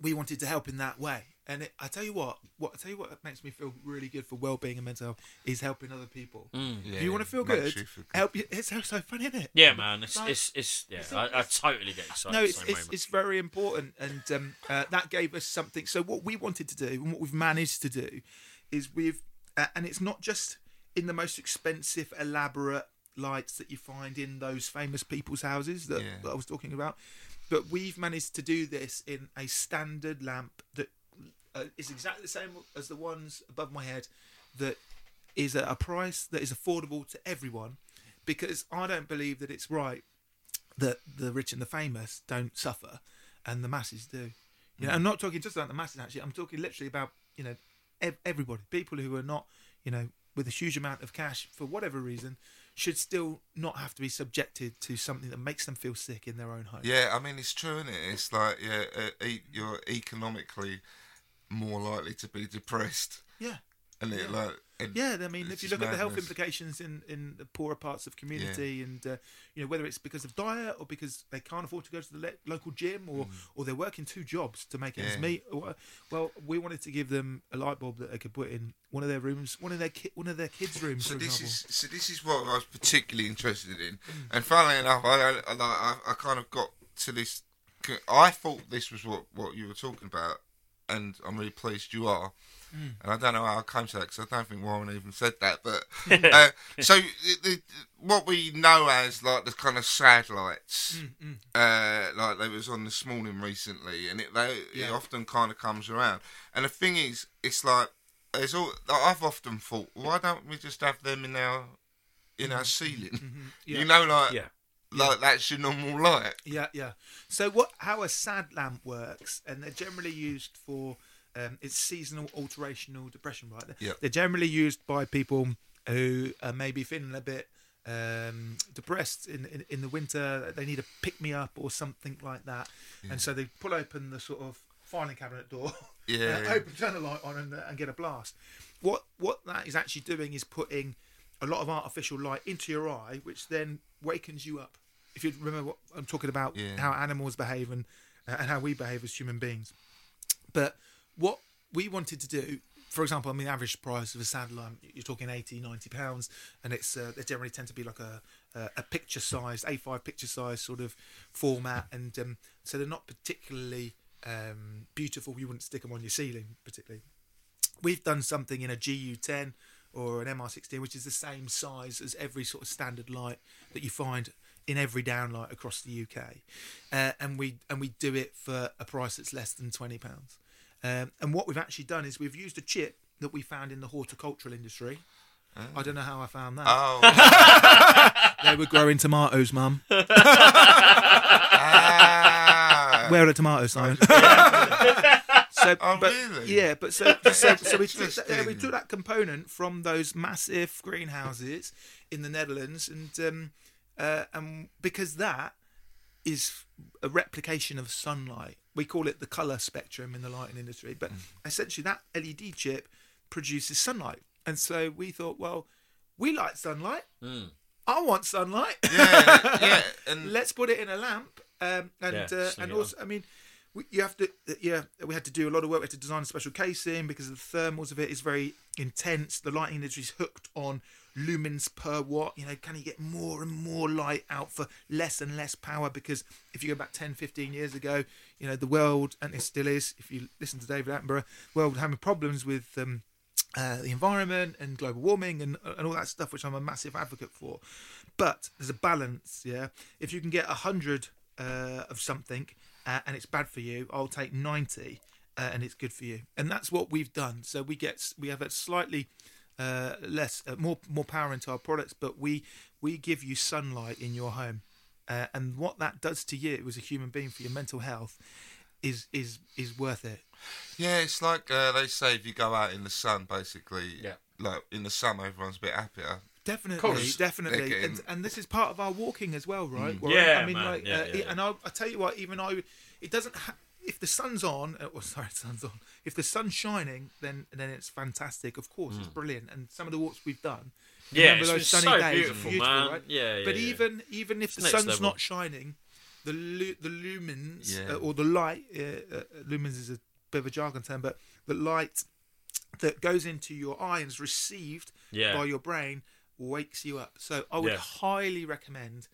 we wanted to help in that way. And it, I tell you what, what I tell you what makes me feel really good for well-being and mental health is helping other people. Yeah, If you want to feel good, you feel good. help you. It's so, so fun, isn't it? Yeah, man. It's Like- it's, it's yeah. I, I totally get excited. no, it's it's, it's very important, and um, uh, that gave us something. So what we wanted to do, and what we've managed to do, is we've, uh, and it's not just in the most expensive, elaborate lights that you find in those famous people's houses that, Yeah. that I was talking about, but we've managed to do this in a standard lamp that uh, is exactly the same as the ones above my head, that is at a price that is affordable to everyone, because I don't believe that it's right that the rich and the famous don't suffer and the masses do. You know, I'm not talking just about the masses actually. I'm talking literally about you know ev- everybody, people who are not you know with a huge amount of cash for whatever reason should still not have to be subjected to something that makes them feel sick in their own home. Yeah, I mean it's true, is it? It's like yeah, uh, e- you're economically more likely to be depressed, Yeah. and it like and Yeah, I mean, if you look at the health implications in, in the poorer parts of community, and uh, you know whether it's because of diet or because they can't afford to go to the le- local gym, or or they're working two jobs to make ends Mm. Yeah. meet. Or, well, we wanted to give them a light bulb that they could put in one of their rooms, one of their ki- one of their kids' rooms, So this example. is so this is what I was particularly interested in, Mm. and funnily enough, I, I I kind of got to this. I thought this was what what you were talking about, and I'm really pleased you are. Mm. And I don't know how I came to that because I don't think Warren even said that. But uh, so the, the, what we know as like the kind of sad lights, Mm, uh, like they was on this morning recently, and it they, it often kind of comes around. And the thing is, it's like there's all. like, I've often thought, why don't we just have them in our in our ceiling? Mm-hmm. Yeah. You know, like Yeah. Like that's your normal light. Yeah, yeah. So what? How a sad lamp works, and they're generally used for um, it's seasonal alterational depression, right? Yeah. They're generally used by people who are maybe feeling a bit um, depressed in, in in the winter. They need a pick me up or something like that, and so they pull open the sort of filing cabinet door. Yeah, uh, yeah. open, turn the light on, and, uh, and get a blast. What what that is actually doing is putting a lot of artificial light into your eye, which then wakens you up. If you remember what I'm talking about, Yeah. how animals behave and uh, and how we behave as human beings. But what we wanted to do, for example, I mean, the average price of a SAD light, you're talking 80, 90 pounds, and it's uh, they generally tend to be like a a, a picture size, A5 picture size sort of format, and um, so they're not particularly um, beautiful. You wouldn't stick them on your ceiling particularly. We've done something in a GU10 or an MR16, which is the same size as every sort of standard light that you find in every downlight across the UK, uh, and we and we do it for a price that's less than twenty pounds. Um, and what we've actually done is we've used a chip that we found in the horticultural industry. I don't know how I found that. Oh, they were growing tomatoes, mum. ah. Where are the tomatoes, Simon? so, Oh, but, really? Yeah, but so so, so we, took that, yeah, we took that component from those massive greenhouses in the Netherlands, and um, uh, and because that is a replication of sunlight. We call it the color spectrum in the lighting industry, but Mm. essentially that LED chip produces sunlight, and so we thought, well, we like sunlight. I want sunlight. yeah, yeah, and Let's put it in a lamp, um, and Yeah, uh, and also, I mean, we, you have to, uh, yeah, we had to do a lot of work. We had to design a special casing because the thermals of it is very intense. The lighting industry is hooked on lumens per watt. You know, can you get more and more light out for less and less power? Because if you go back 10, 15 years ago, you know, the world, and it still is, if you listen to David Attenborough, world having problems with um, uh, the environment and global warming and, and all that stuff, which I'm a massive advocate for. But there's a balance, yeah. If you can get a hundred uh, of something uh, and it's bad for you, I'll take ninety uh, and it's good for you. And that's what we've done. So we get we have a slightly uh, less, uh, more more power into our products, but we we give you sunlight in your home, uh, and what that does to you as a human being for your mental health is is is worth it. Yeah, it's like uh, they say if you go out in the sun, basically. Yeah. Like in the summer, everyone's a bit happier. Definitely, course. definitely, and, and this is part of our walking as well, right? Warren? Yeah, I mean, man. like, Yeah, uh, yeah, yeah. and I, I tell you what, even I, it doesn't. Ha- if the sun's on, uh, or sorry, sun's on. If the sun's shining, then then it's fantastic. Of course, it's brilliant. And some of the walks we've done. Yeah, remember those sunny so days beautiful, beautiful, man. right? Yeah, yeah, But yeah. even even if the sun's level. not shining, the lu- the lumens Yeah. uh, or the light, uh, uh, lumens is a bit of a jargon term, but the light that goes into your eye and is received Yeah. by your brain wakes you up. So I would Yeah. highly recommend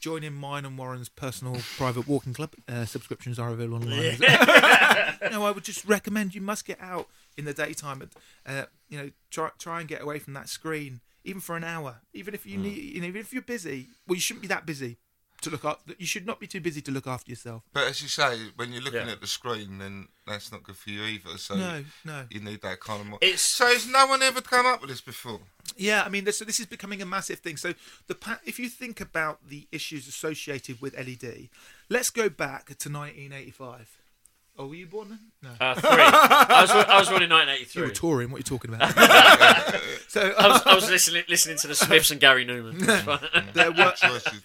joining mine and Warren's personal private walking club. Uh, subscriptions are available online. no, I would just recommend you must get out in the daytime and uh, you know try try and get away from that screen even for an hour. Even if you need, you know, even if you're busy, well, you shouldn't be that busy to look up. You should not be too busy to look after yourself. But as you say, when you're looking Yeah. at the screen, then that's not good for you either. So No, no. you need that kind of. Mo- It's- so has no one ever come up with this before? Yeah, I mean, this, so this is becoming a massive thing. So the pa- if you think about the issues associated with LED, let's go back to 1985. Oh, were you born then? No. Uh, three. I was, I was born in 1983. you were 1983. touring. What are you talking about? so I was, I was listening, listening to the Smiths and Gary Numan. There were Choices.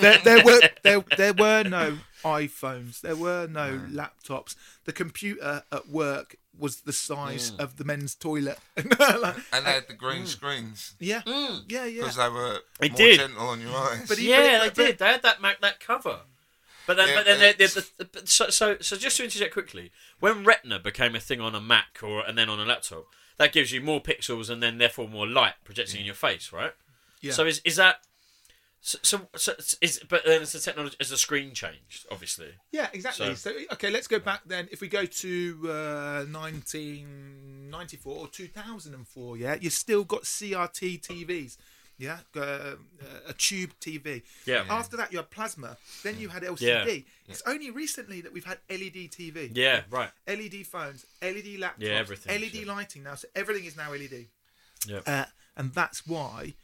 there, there were there, there were no iPhones. There were no laptops. The computer at work was the size Mm. of the men's toilet. Like, and they had the green screens yeah, yeah, yeah. because they were They more did. gentle on your eyes. But he- yeah, but- they did. They had that Mac, that cover. But then, Yeah, but then, but they, they, the, the, so, so, so just to interject quickly, when Retina became a thing on a Mac or and then on a laptop, that gives you more pixels and then therefore more light projecting in your face, right? Yeah. So is is that so? So, so is but then it's the technology as the screen changed, obviously. Yeah, exactly. So- So, okay, let's go back then. If we go to uh, 1994 or 2004, yeah, you still got CRT TVs. Yeah, uh, a tube TV. Yeah. After that, you had plasma. Then you had LCD. Yeah. It's only recently that we've had LED TV. Yeah, right. LED phones, LED laptops, Yeah, everything, LED yeah. lighting now. So everything is now LED. Yeah. Uh, and that's why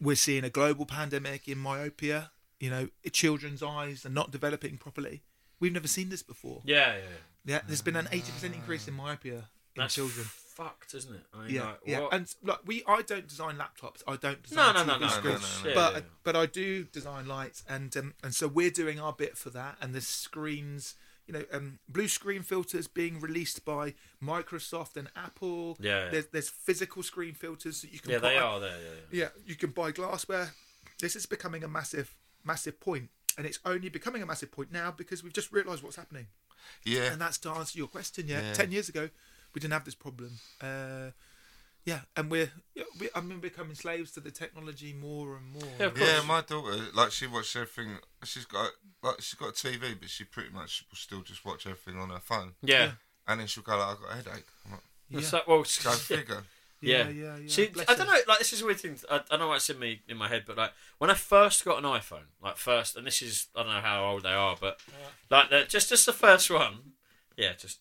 we're seeing a global pandemic in myopia. You know, children's eyes are not developing properly. We've never seen this before. Yeah, yeah. yeah. Yeah, there's been an eighty percent increase in myopia in That's children. Fucked, isn't it? I mean, Yeah, like, yeah, what- and like we I don't design laptops. I don't no, design no, no, TV no, screens, no, no, Yeah, but yeah, yeah. but I do design lights, and um, and so we're doing our bit for that. And the screens, you know, um, blue screen filters being released by Microsoft and Apple. Yeah, yeah. There's, there's physical screen filters that you can. yeah, put they are there. Yeah, yeah. yeah, you can buy glassware. This is becoming a massive, massive point, and it's only becoming a massive point now because we've just realised what's happening. yeah, And that's to answer your question. Yeah, Yeah. ten years ago, we didn't have this problem. Uh, yeah, and we're, yeah, we, I mean, becoming slaves to the technology more and more. Yeah, yeah. My daughter, like, she watches everything. She's got like she's got a TV, but she pretty much will still just watch everything on her phone. Yeah. And then she'll go like, "I've got a headache." I'm like, Yeah. It's like, well, "Go figure." Yeah, yeah, yeah. See, I don't know. Like, this is a weird thing. I, I don't know what's in me in my head, but like when I first got an iPhone, like first, and this is I don't know how old they are, but like the, just just the first one, yeah, just.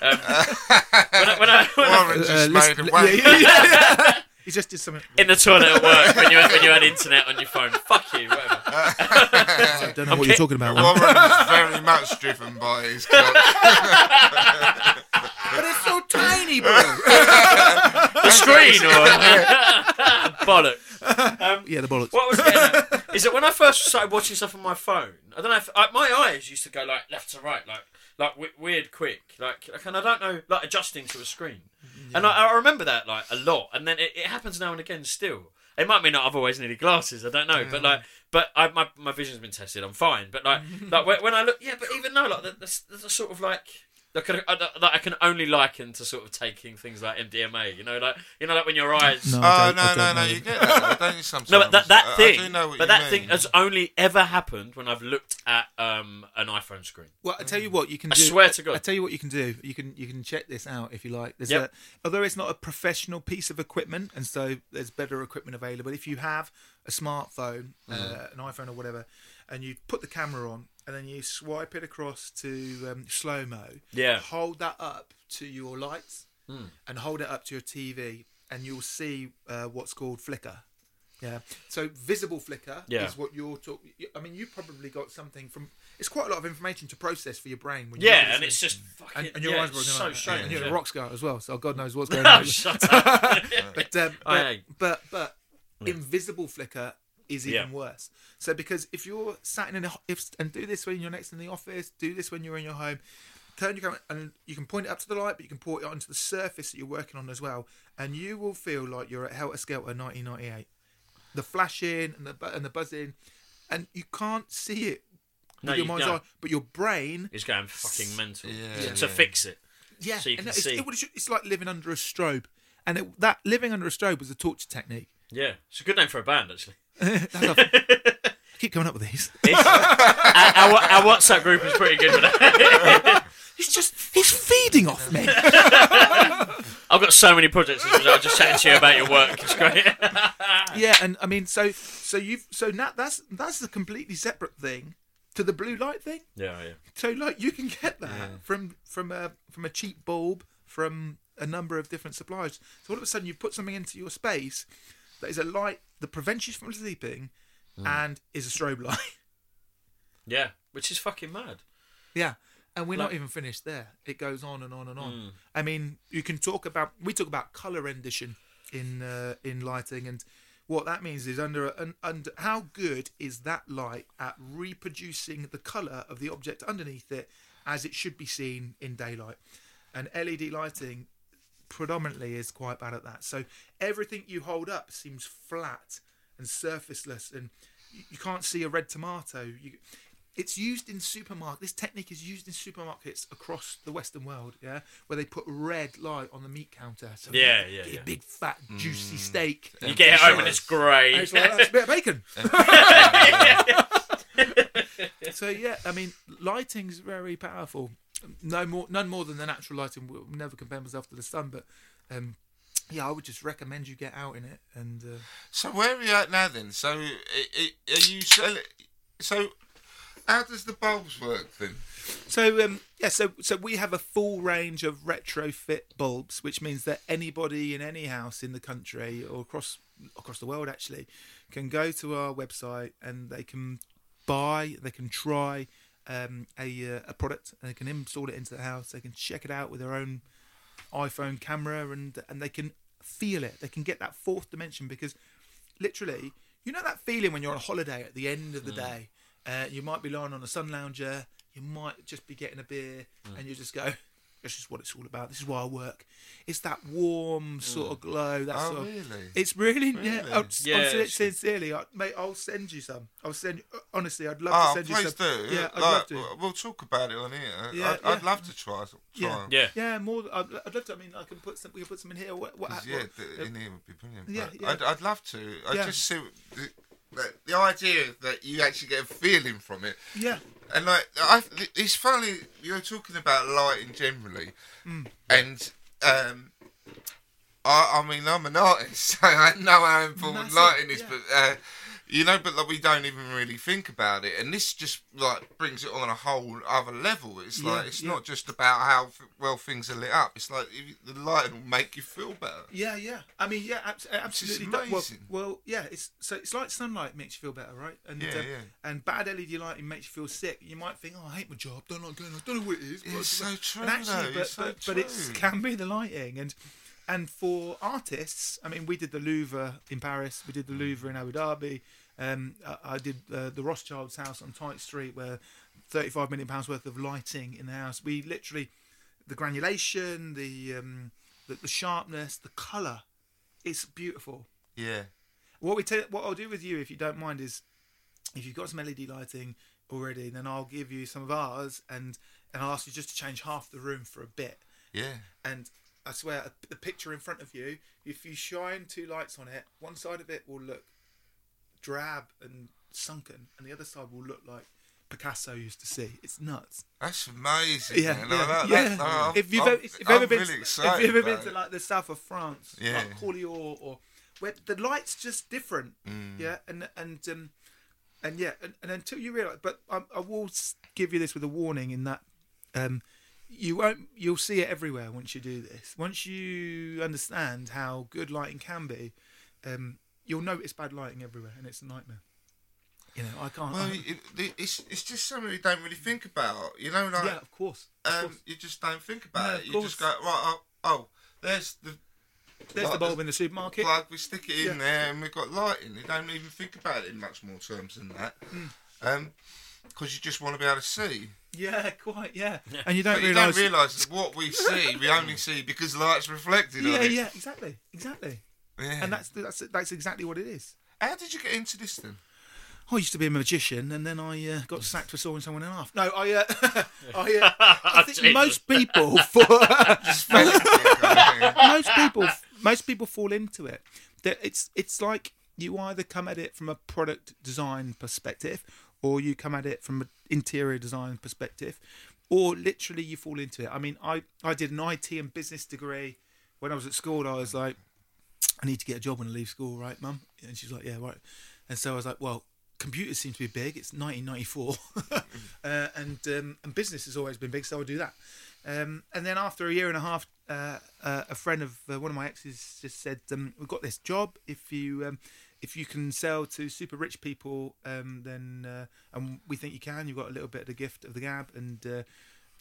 Um, when I, when I, when I- Warren just Uh, made a wank. yeah, yeah. he just did something. in the toilet at work when you had, when you had internet on your phone, fuck you, whatever. I don't know what you're talking about. Warren. Warren is very much driven by his cock. but it's so tiny, bro. The screen or bollocks. yeah, the bollocks. What I was getting at is that when I first started watching stuff on my phone, I don't know if I, my eyes used to go like left to right, like like w- weird quick, like, like and I don't know, like adjusting to a screen. Mm, and I, I remember that like a lot, and then it, it happens now and again still. It might mean that I've always needed glasses. I don't know, but like, but I, my my vision's been tested. I'm fine. But like, like when, when I look, yeah. But even though like the, the, the sort of like That can, uh, that I can only liken to sort of taking things like MDMA. You know, like you know, like when your eyes. No. Oh no no no! You get that, don't you? Sometimes. No, but that, that I- I thing, do know what but you that thing has only ever happened when I've looked at um, an iPhone screen. Well, I tell you what you can I do. swear to God. I tell you what you can do. You can you can check this out if you like. There's Yep. a, although it's not a professional piece of equipment, and so there's better equipment available. If you have a smartphone, Mm. uh, an iPhone or whatever, and you put the camera on, and then you swipe it across to um, slow mo. Yeah. Hold that up to your lights, Hmm. and hold it up to your TV, and you'll see uh, what's called flicker. Yeah. So visible flicker Yeah. is what you're talking. I mean, you probably got something from. It's quite a lot of information to process for your brain. When Yeah, and it's just fucking. and, and your yeah, eyes were so like, strange. and you're yeah. a rock star as well, so God knows what's going Oh, on. shut up. but, um, but, but but invisible flicker is even Yeah. worse. So because if you're sat in a if and do this when you're next in the office, do this when you're in your home. Turn your camera and you can point it up to the light, but you can point it onto the surface that you're working on as well, and you will feel like you're at Helter Skelter 1998. The flashing and the bu- and the buzzing, and you can't see it with No, your you mind's don't. eye, but your brain is going fucking mental. Yeah, to fix it. Yeah, So you and can it's, see. It, it's like living under a strobe, and it, that living under a strobe was a torture technique. Yeah, it's a good name for a band actually. That's how- I keep coming up with these. It's, our, our, our WhatsApp group is pretty good with that. He's just he's feeding off me. I've got so many projects. as a result. Just chatting to you about your work. It's great. yeah, and I mean, so so you've so now that's that's a completely separate thing to the blue light thing. yeah, yeah. So like you can get that from from a from a cheap bulb from a number of different suppliers. So all of a sudden you put something into your space that is a light that prevents you from sleeping and is a strobe light. Yeah, which is fucking mad. Yeah. And we're not even finished there. It goes on and on and on. I mean, you can talk about we talk about color rendition in uh, in lighting, and what that means is under an under how good is that light at reproducing the color of the object underneath it as it should be seen in daylight. And LED lighting predominantly is quite bad at that. So everything you hold up seems flat and surfaceless, and you, you can't see a red tomato. You, it's used in supermarket. This technique is used in supermarkets across the Western world. Yeah, where they put red light on the meat counter. So you Yeah, get yeah, a yeah. big fat juicy mm. steak. You get it home and it's grey. And it's like, that's a bit of bacon. so yeah, I mean, lighting's very powerful. No more, none more than the natural lighting. Will never compare myself to the sun, but um, yeah, I would just recommend you get out in it. And uh, So where are you at now then? So i- i- are you selling? So how does the bulbs work then? so um, yeah, so so we have a full range of retrofit bulbs, which means that anybody in any house in the country or across across the world actually can go to our website and they can buy, they can try um, a uh, a product, and they can install it into the house. They can check it out with their own iPhone camera, and and they can feel it. They can get that fourth dimension because literally, you know that feeling when you're on holiday at the end of the day. Uh, you might be lying on a sun lounger. You might just be getting a beer, and you just go. This is what it's all about. This is why I work. It's that warm sort of mm. glow. That Oh, sort of, really? It's really, yeah. I'm, Yeah, I'm it's- sincerely, I, mate. I'll send you some. I'll send. you- Honestly, I'd love Oh, to ah, send you some. please do. Yeah, I'd like, love to. We'll talk about it on here. Yeah, I'd, I'd love to try. try Yeah. 'em. Yeah. Yeah, more. I'd, I'd love to. I mean, I can put some. We can put some in here. What? what, 'Cause, what yeah, the, in here would be brilliant. Yeah, yeah. I'd, I'd love to. I Yeah. just see the, the, idea that you actually get a feeling from it. yeah. And like, I, it's funny you're talking about lighting generally, Hmm. and um, I, I mean, I'm an artist, so I know how important Massive, lighting is, yeah. but uh, you know, but like, we don't even really think about it, and this just like brings it on a whole other level. It's Yeah, like it's yeah. not just about how f- well things are lit up. It's like if, the lighting will make you feel better. Yeah, yeah. I mean, yeah, abs- absolutely. Well- amazing. Well, yeah. It's so it's like sunlight makes you feel better, right? And Yeah, uh, yeah. and bad LED lighting makes you feel sick. You might think, oh, I hate my job. Don't like going. I don't know what it is. but- It's so true, And actually, though, but so but, but it can be the lighting and. And for artists, I mean, we did the Louvre in Paris, we did the Louvre in Abu Dhabi. Um, I, I did uh, the Rothschild's house on Tite Street, where 35 million pounds worth of lighting in the house. We literally, the granulation, the um, the, the sharpness, the colour, it's beautiful. Yeah. What we tell, what I'll do with you, if you don't mind, is if you've got some LED lighting, already, then I'll give you some of ours, and and I'll ask you just to change half the room for a bit. Yeah. And I swear, the picture in front of you, if you shine two lights on it, one side of it will look drab and sunken, and the other side will look like Picasso used to see. It's nuts. That's amazing. Yeah, man. yeah, like yeah. that. No, if you've I'm- ever, if you've ever been, really if you've ever been to like the south of France, Yeah. like Corleone or where the lights just different, Mm. yeah, and and um, and yeah, and, and until you realise, but I, I will give you this with a warning in that um, you won't, you'll see it everywhere once you do this. Once you understand how good lighting can be, um, you'll notice bad lighting everywhere, and it's a nightmare. You know, I can't. Well, I- it, it, it's it's just something you don't really think about. You know, like yeah, of course. Of um, course. you just don't think about No, it. of You just go right. Oh, oh there's the There's the bulb the in the supermarket. plug. We stick it in Yeah. there, and we've got lighting. You don't even think about it in much more terms than that, Hmm. um, because you just want to be able to see. Yeah, quite. Yeah, and you don't But you realise. don't realise that what we see, we only see because the light's reflected yeah, on it. yeah, exactly, exactly. Yeah. And that's that's that's exactly what it is. How did you get into this then? I used to be a magician, and then I uh, got sacked for sawing someone in half. No, I, uh, I, uh, I think most people, for, Just fell into it kind of thing. most people, most people fall into it. That it's it's like you either come at it from a product design perspective, or you come at it from an interior design perspective, or literally you fall into it. I mean, I I did an IT and business degree when I was at school. I was like, I need to get a job when I leave school, right, mum? And she's like, yeah, right. And so I was like, well, computers seem to be big. It's 1994, uh, and um, and business has always been big, so I'll do that. Um, and then after a year and a half, uh, uh, a friend of uh, one of my exes just said, um, "We've got this job. If you um, if you can sell to super rich people, um, then uh, and we think you can. You've got a little bit of the gift of the gab, and uh,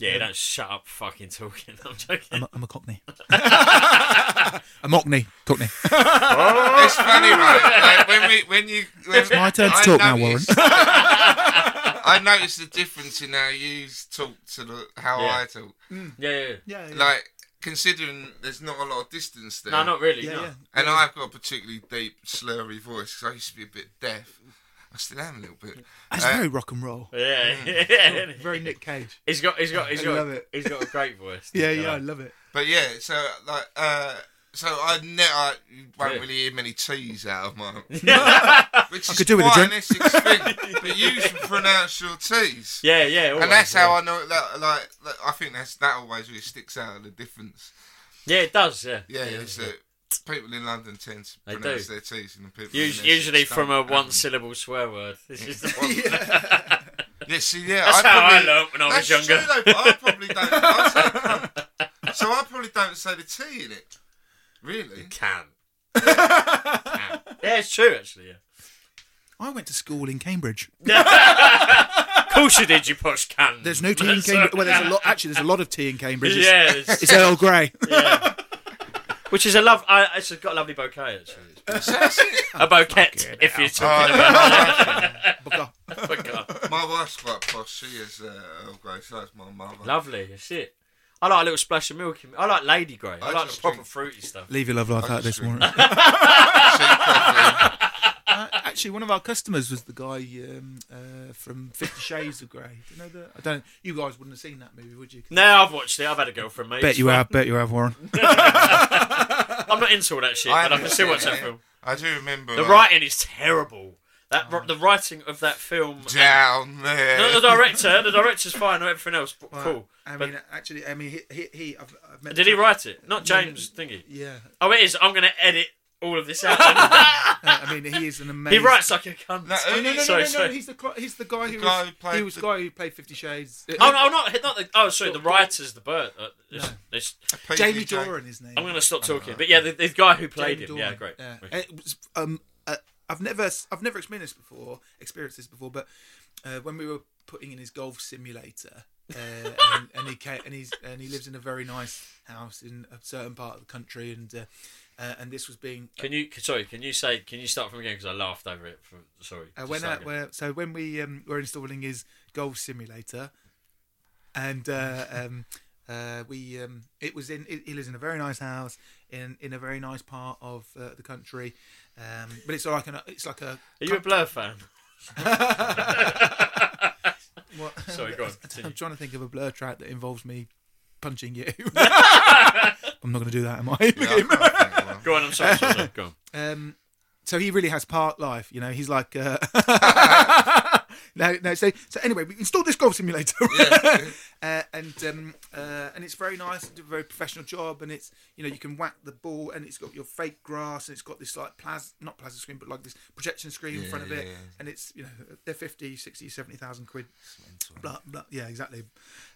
Yeah, don't shut up fucking talking. I'm joking. I'm, a, I'm a Cockney. a Mockney, Cockney. It's funny, right? Like when we, when you, when It's my turn to talk now, noticed- Warren. I noticed the difference in how you talk to the, how Yeah. I talk. Hmm. Yeah, yeah. yeah. Yeah, yeah. Like considering there's not a lot of distance there. No, not really. yeah, no. yeah. And I've got a particularly deep, slurry voice 'cause I used to be a bit deaf. I still am a little bit. That's Uh, very rock and roll. Yeah, yeah. Very Nick Cage. He's got, he's got, he's I got, love it. he's got a great voice. Yeah, yeah, know? I love it. But yeah, so like, uh, so I never, you won't Yeah. really hear many T's out of my. Which is could do with a quite an drink. Essex thing, but you should pronounce your T's. Yeah, yeah. always, and that's yeah. how I know. That, like, like, I think that's that always really sticks out of the difference. Yeah, it does. Yeah, Yeah, it's that people in London tend to They pronounce do. their T's, and the people Us- Essex usually from a one-syllable swear word. This is the one. Yeah, see, yeah, That's I how I learnt when I was younger. True, though, but I probably don't. I say so I probably don't say the T in it. Really? Can. Can. Yeah, it's true actually. Yeah. I went to school in Cambridge. Of course you did. You push can. There's no tea in Cambridge. Well, there's a lot. Actually, there's a lot of tea in Cambridge. It's, Yeah, it's, it's Earl Grey. yeah. Which is a love. I, it's got a lovely bouquet actually. So. A bouquet, if you're talking Oh, about. Bugger. My wife's quite posh. She is uh, Earl Grey, so that's my mother. Lovely, that's it. I like a little splash of milk. In, I like Lady Grey. I, I like the proper drink- fruity stuff. Leave your love life I out this just drink- morning. Cheap coffee. Actually, one of our customers was the guy um, uh, from Fifty Shades of Grey. Do you know that? I don't. You guys wouldn't have seen that movie, would you? No, I've watched it. I've had a girlfriend, mate. Bet you fun. have. Bet you have, Warren. I'm not into all that shit, but I can haven't still seen watch that it. film. I do remember The uh, writing is terrible. That the writing of that film. down there. The, the director, the director's fine. Not everything else, but cool. I But mean, actually, I mean, he, he, he I've, I've met did he write it? Not James Thingy. Yeah. Oh, it is. I'm going to edit all of this out. Uh, I mean, he is an amazing. he writes like a cunt. No, no, no, no, sorry, no, no, sorry. He's the cl- he's the guy who guy was, who played he was the- the guy who played Fifty Shades. Uh, Oh no, not not the. Oh, sorry, the writer's the bird. Uh, it's, it's, PG Jamie Jane. Dornan, his name. I'm going to stop talking. But yeah, the, the guy who played Jamie him. Yeah, Dornan. great. Yeah. great. It was, um, uh, I've never, I've never experienced this before, experienced this before, but uh, when we were putting in his golf simulator, uh, and, and he came, and he's and he lives in a very nice house in a certain part of the country, and uh, uh, and this was being Can you sorry? Can you say? Can you start from again? Because I laughed over it. For, sorry. uh, when uh, where, so when we um, were installing his golf simulator, and uh, um, uh, we um, it was in he lives in a very nice house in in a very nice part of uh, the country, um, but it's like an it's like a Are you a Blur fan? What? Sorry, go on. I'm trying to think of a blur track that involves me punching you. I'm not going to do that, am I? Yeah, I can't think of one. Go on, I'm sorry. sorry, sorry, Go on. Um, so he really has part life, you know. He's like, uh... no, no. So, so anyway, we installed this golf simulator, uh, and um, uh, and it's very nice. It's a very professional job, and it's you know you can whack the ball, and it's got your fake grass, and it's got this like plas not plasma screen, but like this projection screen in front of it, yeah. and it's you know they're 50, 60, 70,000 quid. Blah, blah, yeah, exactly.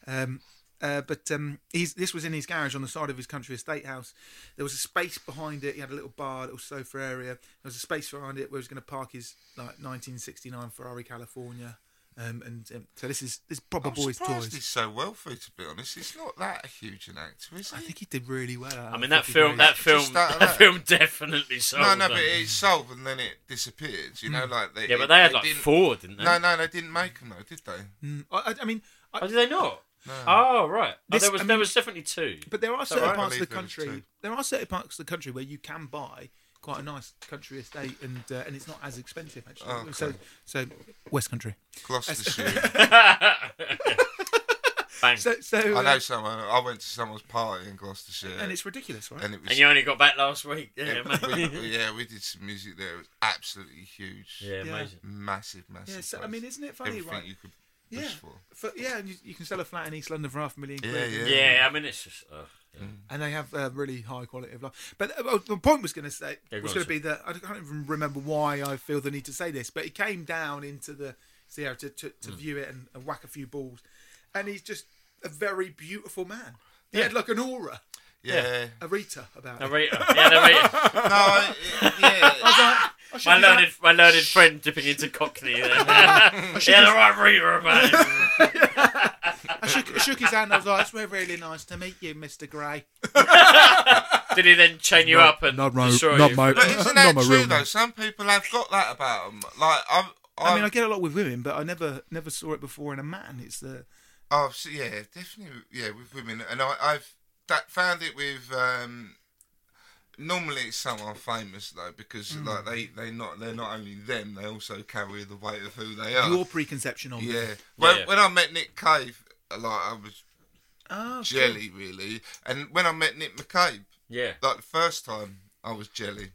Um, uh, but um, he's, this was in his garage on the side of his country estate house. There was a space behind it. He had a little bar, little sofa area. There was a space behind it where he was going to park his like 1969 Ferrari California. Um, and um, so this is this is proper I'm boys' toys. he's so wealthy. To be honest, he's not that huge an actor, is he? I think he did really well. I mean, that film, that film, that- that, that- film definitely sold. no, no, them. but it sold and then it disappeared. You know, like they, yeah, but they had like didn't- four, didn't they? No, no, they didn't make them though, did they? Mm, I, I- I mean, I, Oh, did they not? Oh, right. Oh, This- there was I there mean- was definitely two. But there are certain right? parts of the believe there was country. two. There are certain parts of the country where you can buy quite a nice country estate, and uh, and it's not as expensive actually. Oh, okay. So so West Country. Gloucestershire. Bang. So so I uh, know someone. I went to someone's party in Gloucestershire, and it's ridiculous, right? and it was. and you only got back last week. Yeah, it- mate. we, yeah, we did some music there. It was absolutely huge. yeah, Yeah. amazing. Massive, massive. Yeah, so, I place. mean, isn't it funny, Everything right? you could wish yeah, for. for, yeah, and you, you can sell a flat in East London for half a million Yeah, quid. yeah. Yeah, I mean, it's just. Uh, yeah. and they have a really high quality of life. But uh, the point was going to say Yeah, was going to be that I can't even remember why I feel the need to say this, but he came down into the Sierra to to, to view it and, and whack a few balls, and he's just a very beautiful man. He Yeah. had like an aura, Yeah. a Rita about him. Narrator. Yeah, narrator. no, I, yeah. I shook my his learned, hand- my learned friend dipping into Cockney. There. yeah, the right reader about him. I shook, I shook his hand. I was like, "It's very, really nice to meet you, Mister Gray." Did he then chain you up and not my- destroy not you? my- But isn't Not that my true real though? name. Some people have got that about them. Like I've, I've, I mean, I get a lot with women, but I never, never saw it before in a man. It's the Oh, so yeah, definitely, yeah, with women, and I, I've that found it with. Um, normally, it's someone famous though, because Hmm. like they they not they're not only them, they also carry the weight of who they are. your preconception of yeah. it. When, yeah. when I met Nick Cave, like I was Oh, jelly really, and when I met Nick McCabe, Yeah, like the first time, I was jelly.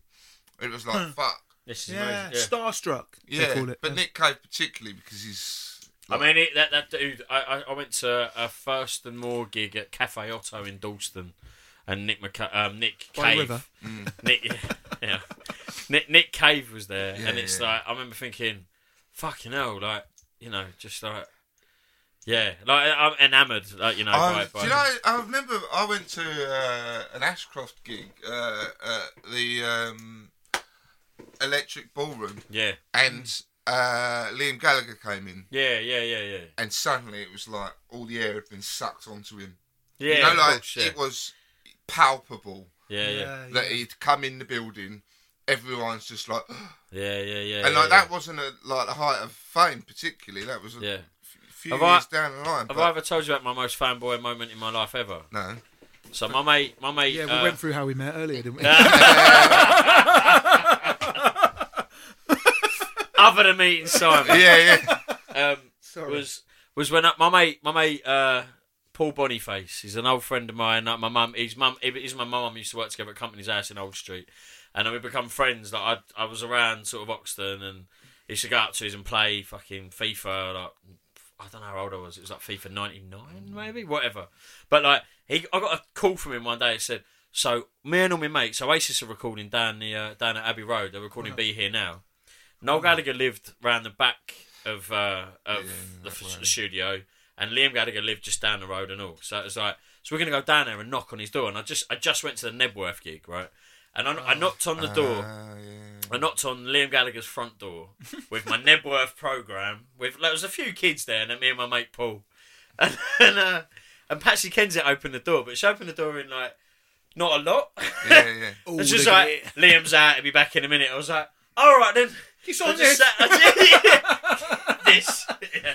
It was like fuck, this is Yeah, amazing. Yeah. starstruck. they yeah. call it. But Yeah. Nick Cave particularly because he's. I mean, it, that that dude. I, I I went to a first and more gig at Cafe Oto in Dalston, and Nick McCa- um, Nick By Cave. river. Nick, yeah, yeah. Nick Nick Cave was there, Yeah, and it's yeah. like I remember thinking, "Fucking hell!" Like you know, just like yeah, like I'm enamoured. Like you know, I, by, do by you know? I remember I went to uh, an Ashcroft gig, uh, uh, the um, Electric Ballroom, yeah, and uh, Liam Gallagher came in, yeah, yeah, yeah, yeah, and suddenly it was like all the air had been sucked onto him. yeah. you know, like course, yeah. it was palpable yeah, yeah, Yeah, that yeah. he'd come in the building. Everyone's just like, yeah, yeah, yeah. and like yeah. that wasn't a, like the height of fame, particularly. That was a Yeah. f- few Have I- years down the line. Have but- I ever told you about my most fanboy moment in my life ever? no. So my mate, my mate. Yeah, we uh, went through how we met earlier, didn't we? other than meeting Simon. Yeah, yeah. um, Sorry. was was when uh, my mate, my mate, uh, Paul Boniface. He's an old friend of mine. Like my mum, his mum, he's my mum. Used to work together at Companies House in Old Street, and then we become friends. Like I, I was around sort of Oxton, and he used to go up to his and play fucking FIFA. Like I don't know how old I was. It was like FIFA ninety nine, maybe whatever. But like he, I got a call from him one day. He said. So me and all my mates, Oasis are recording down the uh, down at Abbey Road. They're recording "Be Here Now." Noel Gallagher lived round the back of uh, of the f- studio, and Liam Gallagher lived just down the road and all. So it was like, so we're gonna go down there and knock on his door. And I just I just went to the Knebworth gig, right? And I, I knocked on the door. Ah, yeah. I knocked on Liam Gallagher's front door with my Knebworth program. With there was a few kids there, and then me and my mate Paul, and and, uh, and Patsy Kensit opened the door, but she opened the door in like not a lot. yeah, yeah. Oh, It's just like Liam's out. He'll be back in a minute. I was like, all right then. He's I on just this. sat- I did- this. yeah.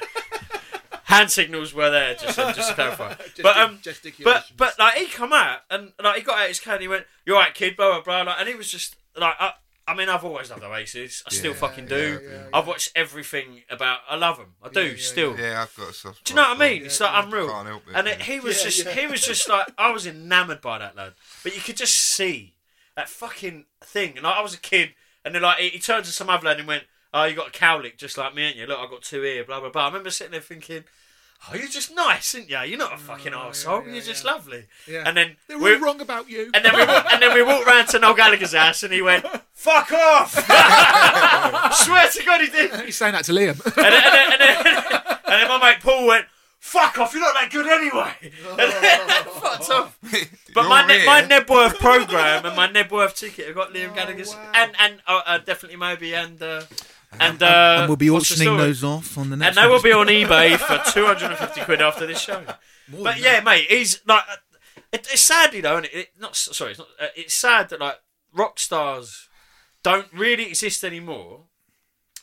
Hand signals were there, just just to clarify. but um, but but like he come out and like he got out his can. He went, "You're right, kid?" Blah blah blah. Like, and he was just like, I, I mean, I've always loved the Oasis. I still fucking do. yeah, yeah, I've watched everything about. I love them. I do still. Yeah, I've got a soft. Do you know what I mean? it. It's like unreal. Can't help it, and man. it, he was Yeah, just yeah. he was just like I was enamoured by that lad. But you could just see that fucking thing. And I, I was a kid, and then like he, he turned to some other lad and went, "Oh, you got a cowlick just like me, ain't you? Look, I got two here." Blah blah blah. I remember sitting there thinking. Oh, you're just nice, aren't you? You're not a fucking oh, arsehole. You're just lovely. Yeah. And then They're we- all wrong about you. and then we and then we walked round to Noel Gallagher's house, and he went, "Fuck off!" Swear to God, he did. And He's saying that to Liam. then, and, then, and, then, and then my mate Paul went, "Fuck off! You're not that good anyway." And fucked off. But my ne- here. my Knebworth program and my Knebworth ticket have got Liam Gallagher's and and uh, uh, definitely Moby and uh, and uh, and we'll be auctioning those off on the next. and next. they will be on eBay for 250 quid after this show. But yeah, mate, he's like, it, it's sadly though, and it, it not sorry, it's not. Uh, it's sad that like rock stars don't really exist anymore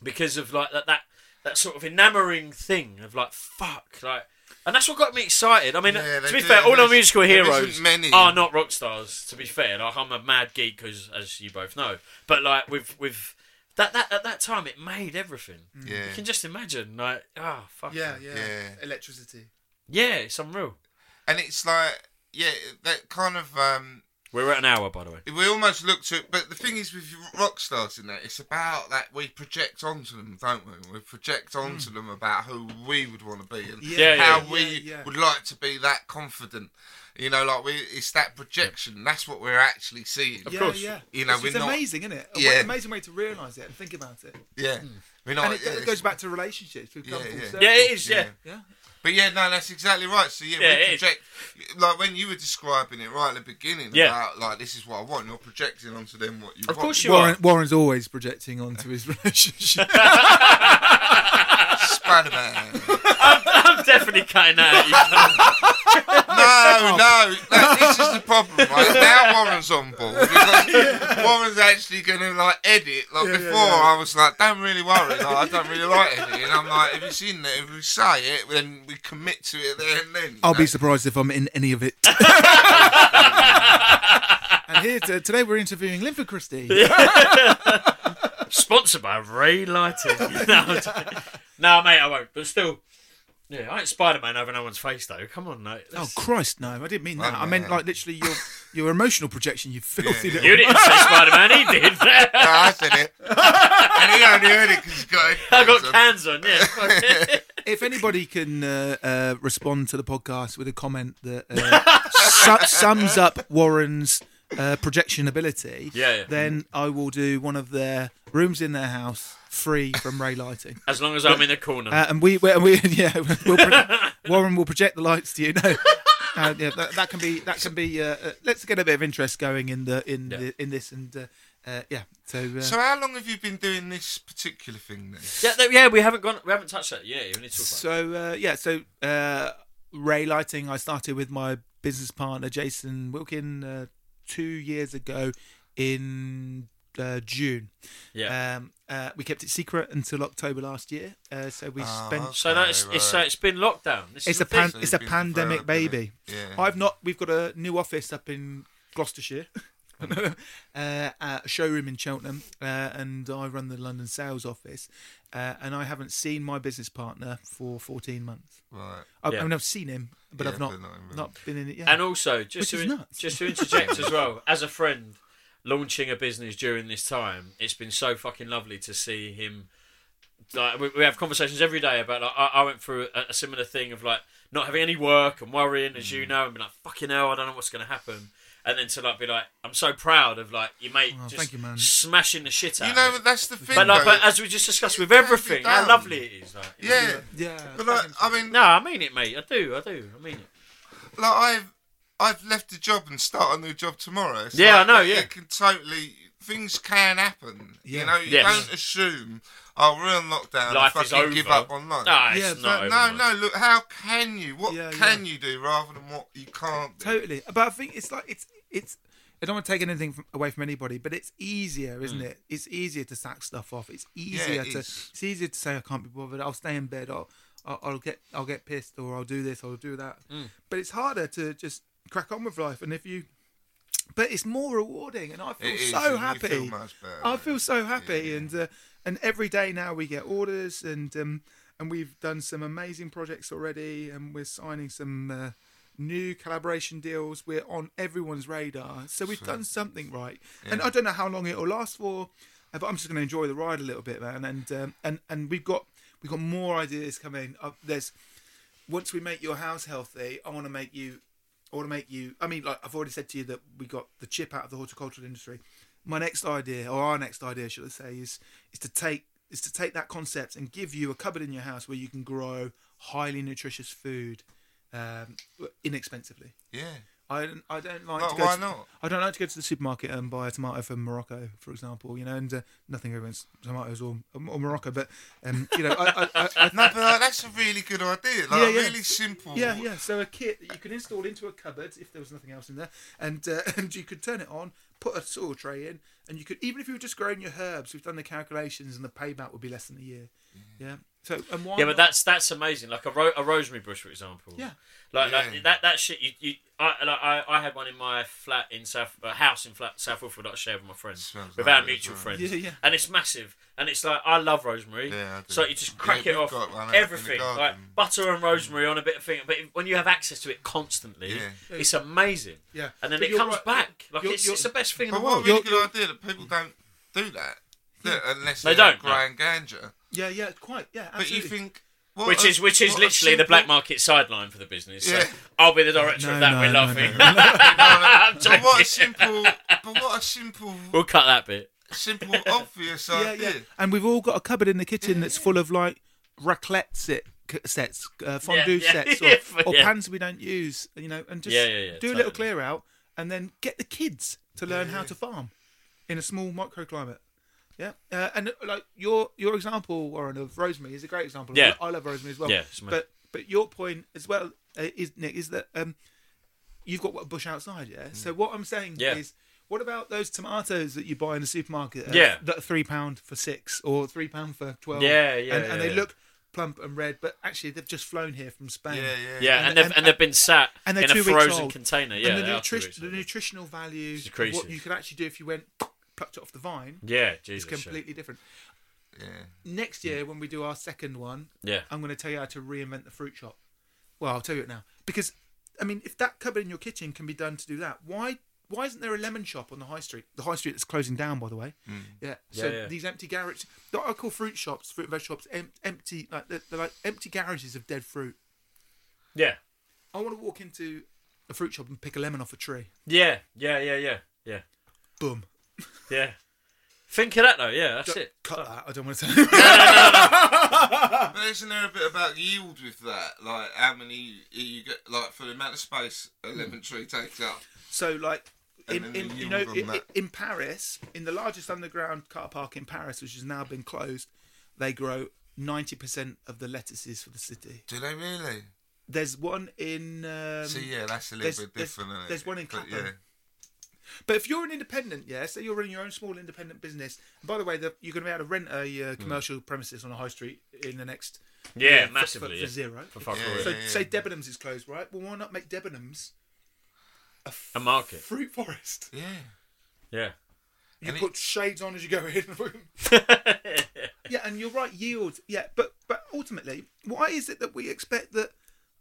because of like that that that sort of enamoring thing of like fuck like. And that's what got me excited. I mean, Yeah, to be do. fair, all our musical heroes many. are not rock stars. To be fair, like I'm a mad geek, because as you both know. But like with with that that at that time, it made everything. Yeah. You can just imagine, like, oh fuck, Yeah, yeah, Yeah. Electricity. yeah, it's unreal. and it's like, yeah, that kind of. um We're at an hour, by the way. we almost looked at, but the thing is with rock stars in that, it's about that we project onto them, don't we? We project hmm. onto them about who we would want to be and Yeah, how yeah. we Yeah, yeah. would like to be that confident. You know, like we, it's that projection. That's what we're actually seeing. Of yeah, course. yeah. You know, it's, we're it's not- amazing, isn't it? A Yeah. way- amazing way to realise it and think about it. Yeah, hmm. we're not. and it, yeah, it goes back to relationships. We've Yeah, full yeah. Yeah, it is. Yeah, Yeah. But yeah, no, that's exactly right. So yeah, Yeah, we it is. project like when you were describing it right at the beginning Yeah. about like this is what I want. You're projecting onto them what you of want. Of course you Warren, are. Warren's always projecting onto his relationship. Spider Man. I'm definitely cutting that. Out, you cunt. no, no, that, this is the problem, right? Now Warren's on board because Warren's actually going to like edit. Like before, I was like, don't really worry. Like, I don't really like editing. I'm like, if it's in there, if we say it, then we commit to it there and then. I'll know? be surprised if I'm in any of it. and here to, today we're interviewing Linford Christie. Sponsored by Ray Lighting. no, no, mate, I won't. But still, yeah, I ain't Spider Man over no one's face though. Come on, mate. Oh Christ, no! I didn't mean that. I meant like literally your your emotional projection. You filthy little. You didn't say Spider Man. He did. No, I said it, and he only heard it because he's got. I got headphones on. cans on. Yeah. If anybody can uh, uh, respond to the podcast with a comment that uh, su- sums up Warren's uh, projection ability, Yeah, yeah. then I will do one of their rooms in their house free from Ray Lighting. As long as I'm in the corner. Uh, and we, we, we yeah, we'll pro- Warren will project the lights to you. No, uh, yeah, that, that can be that can be. Uh, uh, let's get a bit of interest going in the in Yeah. the, in this and uh, uh, yeah. So, uh, So how long have you been doing this particular thing then? yeah, th- yeah, we haven't gone. We haven't touched that. Yeah, you need to talk about. so uh, yeah, so uh, Ray Lighting. I started with my business partner Jason Wilkin uh, two years ago in uh, June. Yeah. Um, uh, we kept it secret until October last year. Uh, so we Ah, spent so that's right, it's right. it's been lockdown. This it's is a pan, So it's a pandemic baby. Yeah. I've not. We've got a new office up in Gloucestershire, uh, a showroom in Cheltenham, uh, and I run the London sales office. Uh, and I haven't seen my business partner for 14 months. Right. I, Yeah. I mean, I've seen him, but Yeah, I've not not not been in it yet. And also, just Which to in- just to interject as well, as a friend launching a business during this time, it's been so fucking lovely to see him. Like we, we have conversations every day about. Like, I, I went through a, a similar thing of like not having any work and worrying, as Mm. you know, and be like, "Fucking hell, I don't know what's going to happen." And then to like be like, "I'm so proud of like your mate Oh, just thank you, man. smashing the shit out." You know, it. that's the thing. but like, though. but as we just discussed with It can be everything, how lovely it is. Like, you know? yeah. yeah, But like, I mean, No, I mean it, mate. I do. I do. I mean it. like I've I've left the job and start a new job tomorrow. It's Yeah, like, I know, It, yeah. it can totally things can happen. Yeah. You know, you Yes. don't assume. Oh, we're on lockdown. Life and is fucking over. give up on life. No, it's Yeah, not. But over, no, mate. no. Look, how can you? What Yeah, can yeah. you do rather than what you can't do? Totally, but I think it's like it's it's. I don't want to take anything from, away from anybody, but it's easier, isn't Hmm. it? It's easier to sack stuff off. It's easier it to. is. It's easier to say I can't be bothered. I'll stay in bed. I'll, I'll, I'll get I'll get pissed or I'll do this. I'll do that. Hmm. But it's harder to just crack on with life. And if you but it's more rewarding, and I feel is, so happy. feel better, I feel so happy, Yeah. and uh, and every day now we get orders, and um, and we've done some amazing projects already, and we're signing some. Uh, New collaboration deals. We're on everyone's radar, so we've done something right. And I don't know how long it'll last for, uh, but I'm just going to enjoy the ride a little bit, man. And um, and and we've got we've got more ideas coming. Uh, there's once we make your house healthy, I want to make you. I want to make you. I mean, like I've already said to you that we got the chip out of the horticultural industry. My next idea, or our next idea, should I say, is is to take is to take that concept and give you a cupboard in your house where you can grow highly nutritious food um, inexpensively. Yeah. I don't, I don't like to go why to, not? I don't like to go to the supermarket and buy a tomato from Morocco, for example. You know, and uh, nothing against tomatoes or, or Morocco, but um, you know, I, I, I, No, but like, that's a really good idea. Like Yeah, a yeah. really simple. Yeah, yeah. So a kit that you could install into a cupboard if there was nothing else in there, and uh, and you could turn it on, put a soil tray in, and you could even if you were just growing your herbs, we've done the calculations, and the payback would be less than a year. Yeah. So and why? Yeah, not? but that's that's amazing. Like a, ro- a rosemary bush, for example. Yeah. Like, Yeah. like that that shit. You, you I, like, I I had one in my flat in South uh, house in flat South Wilford that I shared with my friends Smells with our mutual well. friends. Yeah, yeah. And it's massive, and it's like I love rosemary. Yeah, I do. So you just crack Yeah, it off got one out in the everything like butter and rosemary on a bit of thing. But when you have access to it constantly, Yeah. it's amazing. Yeah. And then But it comes right. back. Like You're- it's, you're- it's the best thing in But the what a world. really You're- good idea that people don't do that. That- unless They they're don't, no. growing ganja. Yeah, yeah, quite, yeah. But you think. what Which a- is which is what a literally the black market sideline for the business. So Yeah. I'll be the director No, of that. no, We're no, laughing. no, I'm But what a simple. But what a simple, We'll cut that bit. simple, obvious yeah, idea. yeah. And we've all got a cupboard in the kitchen that's full of like raclette set, sets, uh, fondue yeah, sets, or, or yeah. pans we don't use. You know, and just Yeah, yeah, yeah, do a little clear out, and then get the kids to learn how to farm in a small microclimate. Yeah, uh, and like your your example, Warren, of rosemary is a great example. Yeah. I love rosemary as well. Yeah, it's amazing. but but your point as well uh, is Nick is that um, you've got a bush outside. Yeah. So what I'm saying Mm. Yeah. is, what about those tomatoes that you buy in the supermarket? uh, Yeah. that are three pound for six or three pound for twelve. Yeah, yeah, and, yeah, and they yeah. look plump and red, but actually they've just flown here from Spain. Yeah, yeah. Yeah, And- and, they've and- and, they've been sat and they're in a two weeks frozen old. container. Yeah, and the, they are nutri- the nutritional values of what you could actually do if you went plucked it off the vine yeah, is Jesus. yeah. completely different. Yeah. Next year, when we do our second one, Yeah. I'm going to tell you how to reinvent the fruit shop. Well, I'll tell you it now because I mean, if that cupboard in your kitchen can be done to do that, why why isn't there a lemon shop on the high street? The high street that's closing down, by the way. Hmm. Yeah. So Yeah, yeah. these empty garages, that I call fruit shops, fruit and veg shops, em- empty like they're, they're like empty garages of dead fruit. Yeah, I want to walk into a fruit shop and pick a lemon off a tree. yeah, yeah, yeah, yeah, yeah, Boom. Yeah. Think of that though. Yeah, that's it. Cut that. I don't want to. But isn't there a bit about yield with that? Like how many you get, like for the amount of space a lemon tree takes up. So, like, in, then in the you know, yield on in, that. in Paris, in the largest underground car park in Paris, which has now been closed, they grow ninety percent of the lettuces for the city. Do they really? There's one in. Um, See, yeah, that's a little there's- bit there's- different. isn't it? there's one in But, Clapham. Yeah. But if you're an independent, yeah, so you're running your own small independent business. And by the way, the, you're going to be able to rent a Hmm. uh, commercial premises on a high street in the next Yeah, year massively. for, yeah. for zero. For fuck Yeah, all. yeah, So yeah. say Debenhams is closed, right? Well, why not make Debenhams a, f- A market. fruit forest? Yeah. Yeah. You And it- put shades on as you go in. yeah, and you're right, yield. Yeah, but but ultimately, why is it that we expect that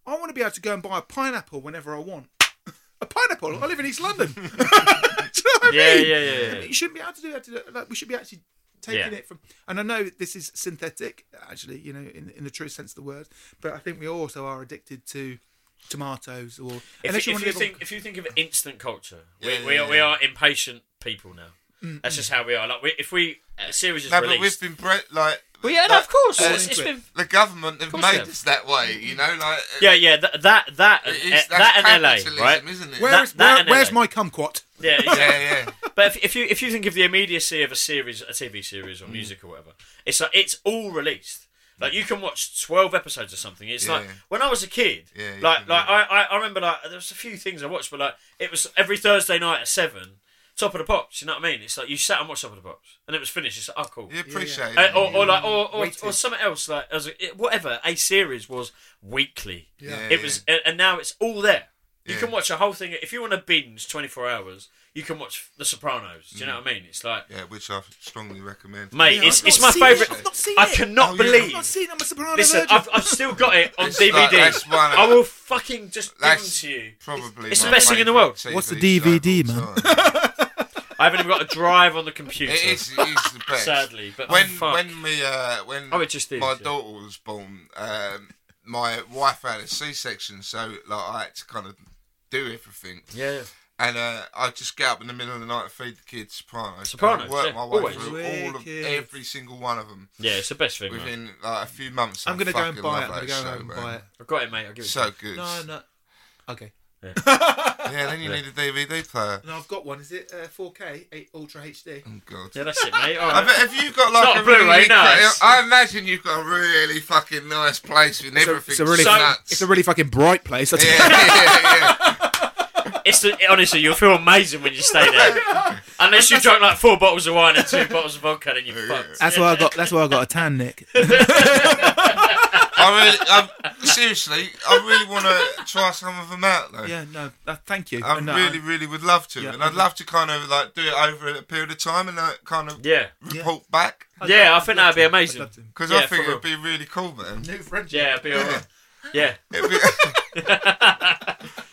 I want to be able to go and buy a pineapple whenever I want? A pineapple? I live in East London. Do you know what I Yeah, mean? yeah, yeah, yeah. You shouldn't be able to do that. To, like, we should be actually taking Yeah. it from. And I know this is synthetic, actually, you know, in in the true sense of the word. But I think we also are addicted to tomatoes or If, unless you, you if want you to think if you think of instant culture, we, Yeah, we, yeah, are, we are impatient people now. Mm, That's mm. just how we are. Like we, if we a series is No, but released, we've been bred like. Well, yeah, no, of course, uh, it's, it's into it. been The government have made have. us that way, you know, like. uh, yeah, yeah. That that that and, eh, that's that and LA, capitalism, right? Isn't it? where's, that- that where- where's LA. my kumquat? Yeah, exactly. yeah, yeah. But if, if you if you think of the immediacy of a series, a TV series or Mm. music or whatever, it's like it's all released. Like you can watch twelve episodes or something. It's Yeah. like when I was a kid. Yeah, like can, like yeah. I, I I remember like there was a few things I watched, but like it was every Thursday night at seven. Top of the pops, you know what I mean? It's like you sat and watched Top of the Pops, and it was finished. It's like, oh, cool. You appreciate Uh, it. or, or like, or, or, Waited. or something else, like as a, it- whatever. A series was weekly. Yeah. It was, and and now it's all there. You Yeah. can watch a whole thing if you want to binge 24 hours. You can watch The Sopranos. Do you know what I mean? It's like, Yeah, which I strongly recommend. mate, Yeah, it's I've it's not my seen favourite. it. I've not seen I it. cannot Oh, yeah. believe. I've not seen I'm a soprano Listen, virgin. I've, I've still got it on It's DVD. like- that's one of- I will fucking just give them That's to you. probably It's the my best thing in the world. TV What's the show DVD, all man? time. I haven't even got a drive on the computer. It is, it is the best. Sadly, but when fuck. when me uh, when Oh, it just is, my yeah. daughter was born, um, my wife had a C-section, so like I had to kind of do everything. yeah, yeah. And uh, I just get up in the middle of the night to feed the kids Sopranos. Sopranos, And I work yeah, my way always. through all of Wicked. every single one of them yeah, it's the best thing. Right? within like a few months. I'm gonna go and fucking buy it. love I'm gonna that go show, and man. buy it. I've got it, mate. I'll give it. to So you. good. No, no. Okay. Yeah, then you need a DVD player. No, I've got one. Is it uh, 4K, 8 Ultra HD? Oh god. Yeah, that's it, mate. All I right. bet have you got like not a a Blu-ray, really, no, it's- I imagine you've got a really fucking nice place with everything. It's a really, So- nuts. it's a really fucking bright place. I yeah, yeah, yeah. It's the, honestly, you'll feel amazing when you stay there. Unless you drunk like four bottles of wine and two bottles of vodka, then you're fucked. That's why I got. That's why I got a tan, Nick. I really, I'm, seriously, I really want to try some of them out though. yeah, no. Uh, thank you. I No, really, really would love to, Yeah, and I'd love to kind of like do it over a period of time and like kind of Yeah, report back yeah, I I'd think love that'd be to. amazing. I'd love to. because Yeah, I think for it'd be really cool, man. New friendship. Yeah, it'd be alright. Yeah, It'd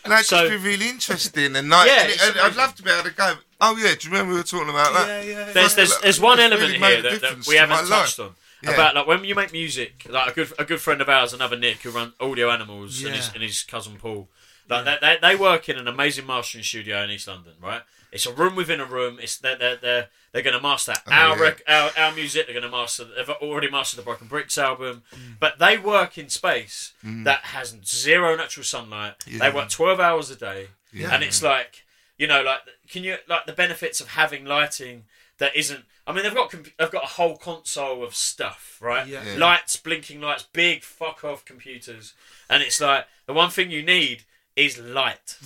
that'd So- just be really interesting, and like, Yeah, and- it's and I'd love to be able to go. Oh yeah, do you remember we were talking about that? Yeah, yeah. there's there's there's one element really here that, that we haven't touched life. on. Yeah. About like when you make music, like a good a good friend of ours, another Nick who runs Audio Animals, and, his, and his cousin Paul. Like they, they they work in an amazing mastering studio in East London, right? It's a room within a room. It's they're they're they're, they're going to master our, yeah. rec, our our music. They're going to master. They've already mastered the Broken Bricks album, Mm. but they work in space that has zero natural sunlight. They work twelve hours a day, Yeah. and it's like you know, like can you like the benefits of having lighting that isn't. I mean, they've got comp- they've got a whole console of stuff, right? Yeah. Yeah. Lights, blinking lights, big fuck off computers, and it's like the one thing you need is light.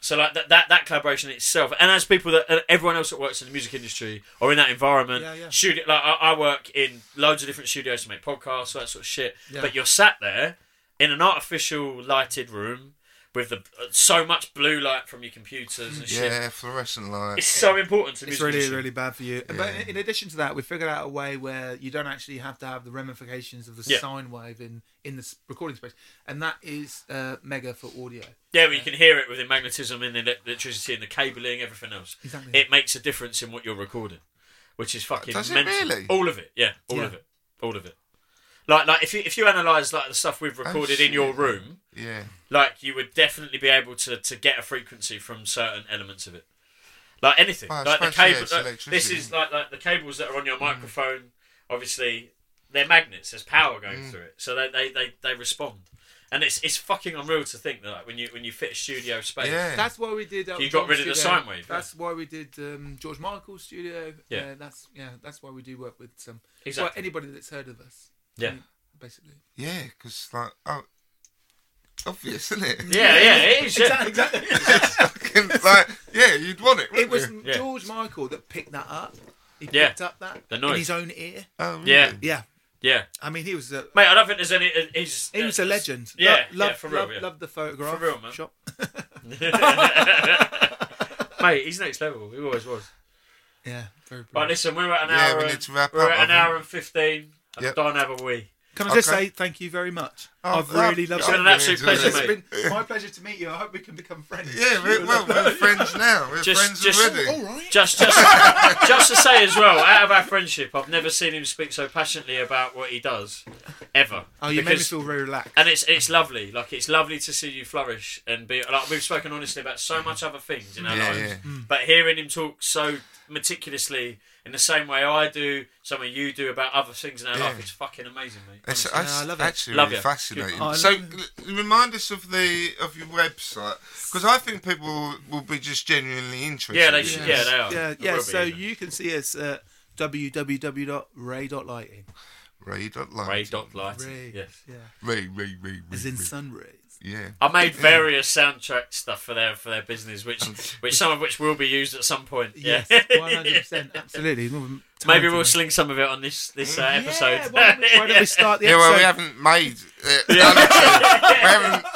So like that, that that collaboration itself, and as people that everyone else that works in the music industry or in that environment, Yeah, yeah. studio like I, I work in loads of different studios to make podcasts, all that sort of shit. Yeah. But you're sat there in an artificial lighted room with the uh, so much blue light from your computers and shit. Yeah, fluorescent light. It's so important to the It's really, industry. really bad for you. But Yeah. in- in addition to that, we figured out a way where you don't actually have to have the ramifications of the Yeah. sine wave in in the recording space, and that is uh, mega for audio. Yeah, well, you can hear it with the magnetism and the electricity and the cabling, everything else. Exactly. It makes a difference in what you're recording, which is fucking Does it mental. really? All of it, yeah, all Yeah. of it, all of it. Like, like if you if you analyze like the stuff we've recorded in your room, yeah. like you would definitely be able to to get a frequency from certain elements of it. Like anything, Well, I like the suppose, yeah, cable. like, this is like like the cables that are on your microphone. Obviously, they're magnets. There's power going Mm. through it, so they, they, they, they respond. And it's it's fucking unreal to think that like, when you when you fit a studio space, Yeah. That's why we did. Uh, You got John's rid of the sine wave, That's why we did um, George Michael's studio. Yeah. Uh, that's yeah. That's why we do work with some. Exactly. Well, anybody that's heard of us. Yeah. Basically. Yeah, because like, oh, obvious, isn't it? yeah, yeah, it is. Yeah. Exactly. Fucking, like, yeah, you'd want it. It was wouldn't Yeah. George Michael that picked that up. He Yeah. picked up that The in his own ear. Oh, really? Yeah. Yeah. yeah, I mean, he was a mate. I don't think there's any. uh, He's he was a legend. Yeah, Lo- yeah, loved, for real. loved, yeah. loved the photograph For real, man. shop. mate, he's next level. He always was. Yeah, very. Right, brilliant. listen, we're at an Yeah, hour. we need to wrap up. we're up, at I an think. hour and fifteen. I Yep. don't have a wee. Can I just Okay. say thank you very much? Oh, I've really loved It's been it. an absolute enjoyed pleasure, it. mate. It's been my pleasure to meet you. I hope we can become friends. Yeah, we're, well, we're friends now. We're Just- friends just- already. All right. Just, just, just to say as well, out of our friendship, I've never seen him speak so passionately about what he does, ever. Oh, you made me feel very relaxed. And it's it's lovely. Like it's lovely to see you flourish and be like we've spoken honestly about so much other things in our Yeah, lives. yeah. Mm. But hearing him talk so meticulously in the same way I do, some of you do about other things in our Yeah. life, it's fucking amazing, mate. It's, honestly. that's I love it. actually Love really you. fascinating. Good. Oh, so, l- remind us of the of your website because I think people will, will be just genuinely interested. Yeah, they should- this. yeah, they are. Yeah, yeah. will So you can see us at www.ray.lighting. Ray dot light. Ray dot light. Ray. Yes. Yeah. Ray, Ray, Ray, Ray. As in Ray. sun rays. Yeah. I made various soundtrack stuff for their for their business, which which some of which will be used at some point. Yeah. Yes, one hundred percent, absolutely. Maybe we'll sling some of it on this this uh, episode. Yeah, why, don't we, why don't we start the Yeah, episode? well, we haven't made. Uh, it, so we haven't.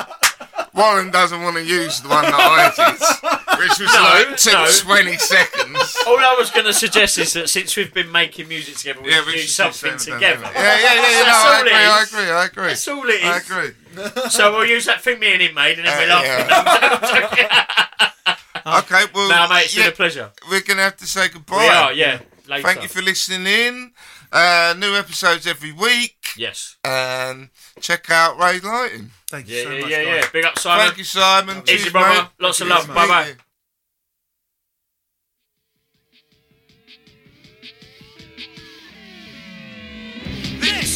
Warren doesn't want to use the one that I did, which was No, like took no. 20 seconds. All I was going to suggest is that since we've been making music together, we Yeah, we do should something do something together. Yeah, yeah, yeah. yeah no, I agree, I agree, I agree. That's all it I agree. So we'll use that thing me and him made, and then we'll laugh. Okay, well, no, mate, it's yeah, been a pleasure. we're going to have to say goodbye. We are, yeah. Later. Thank you for listening in. Uh, new episodes every week. Yes. And check out Ray Lighting. Thank you Yeah, so yeah, much. yeah, guys. yeah. Big up, Simon. Thank you, Simon. Easy, Cheers, brother. mate. Lots of love. Bye-bye. This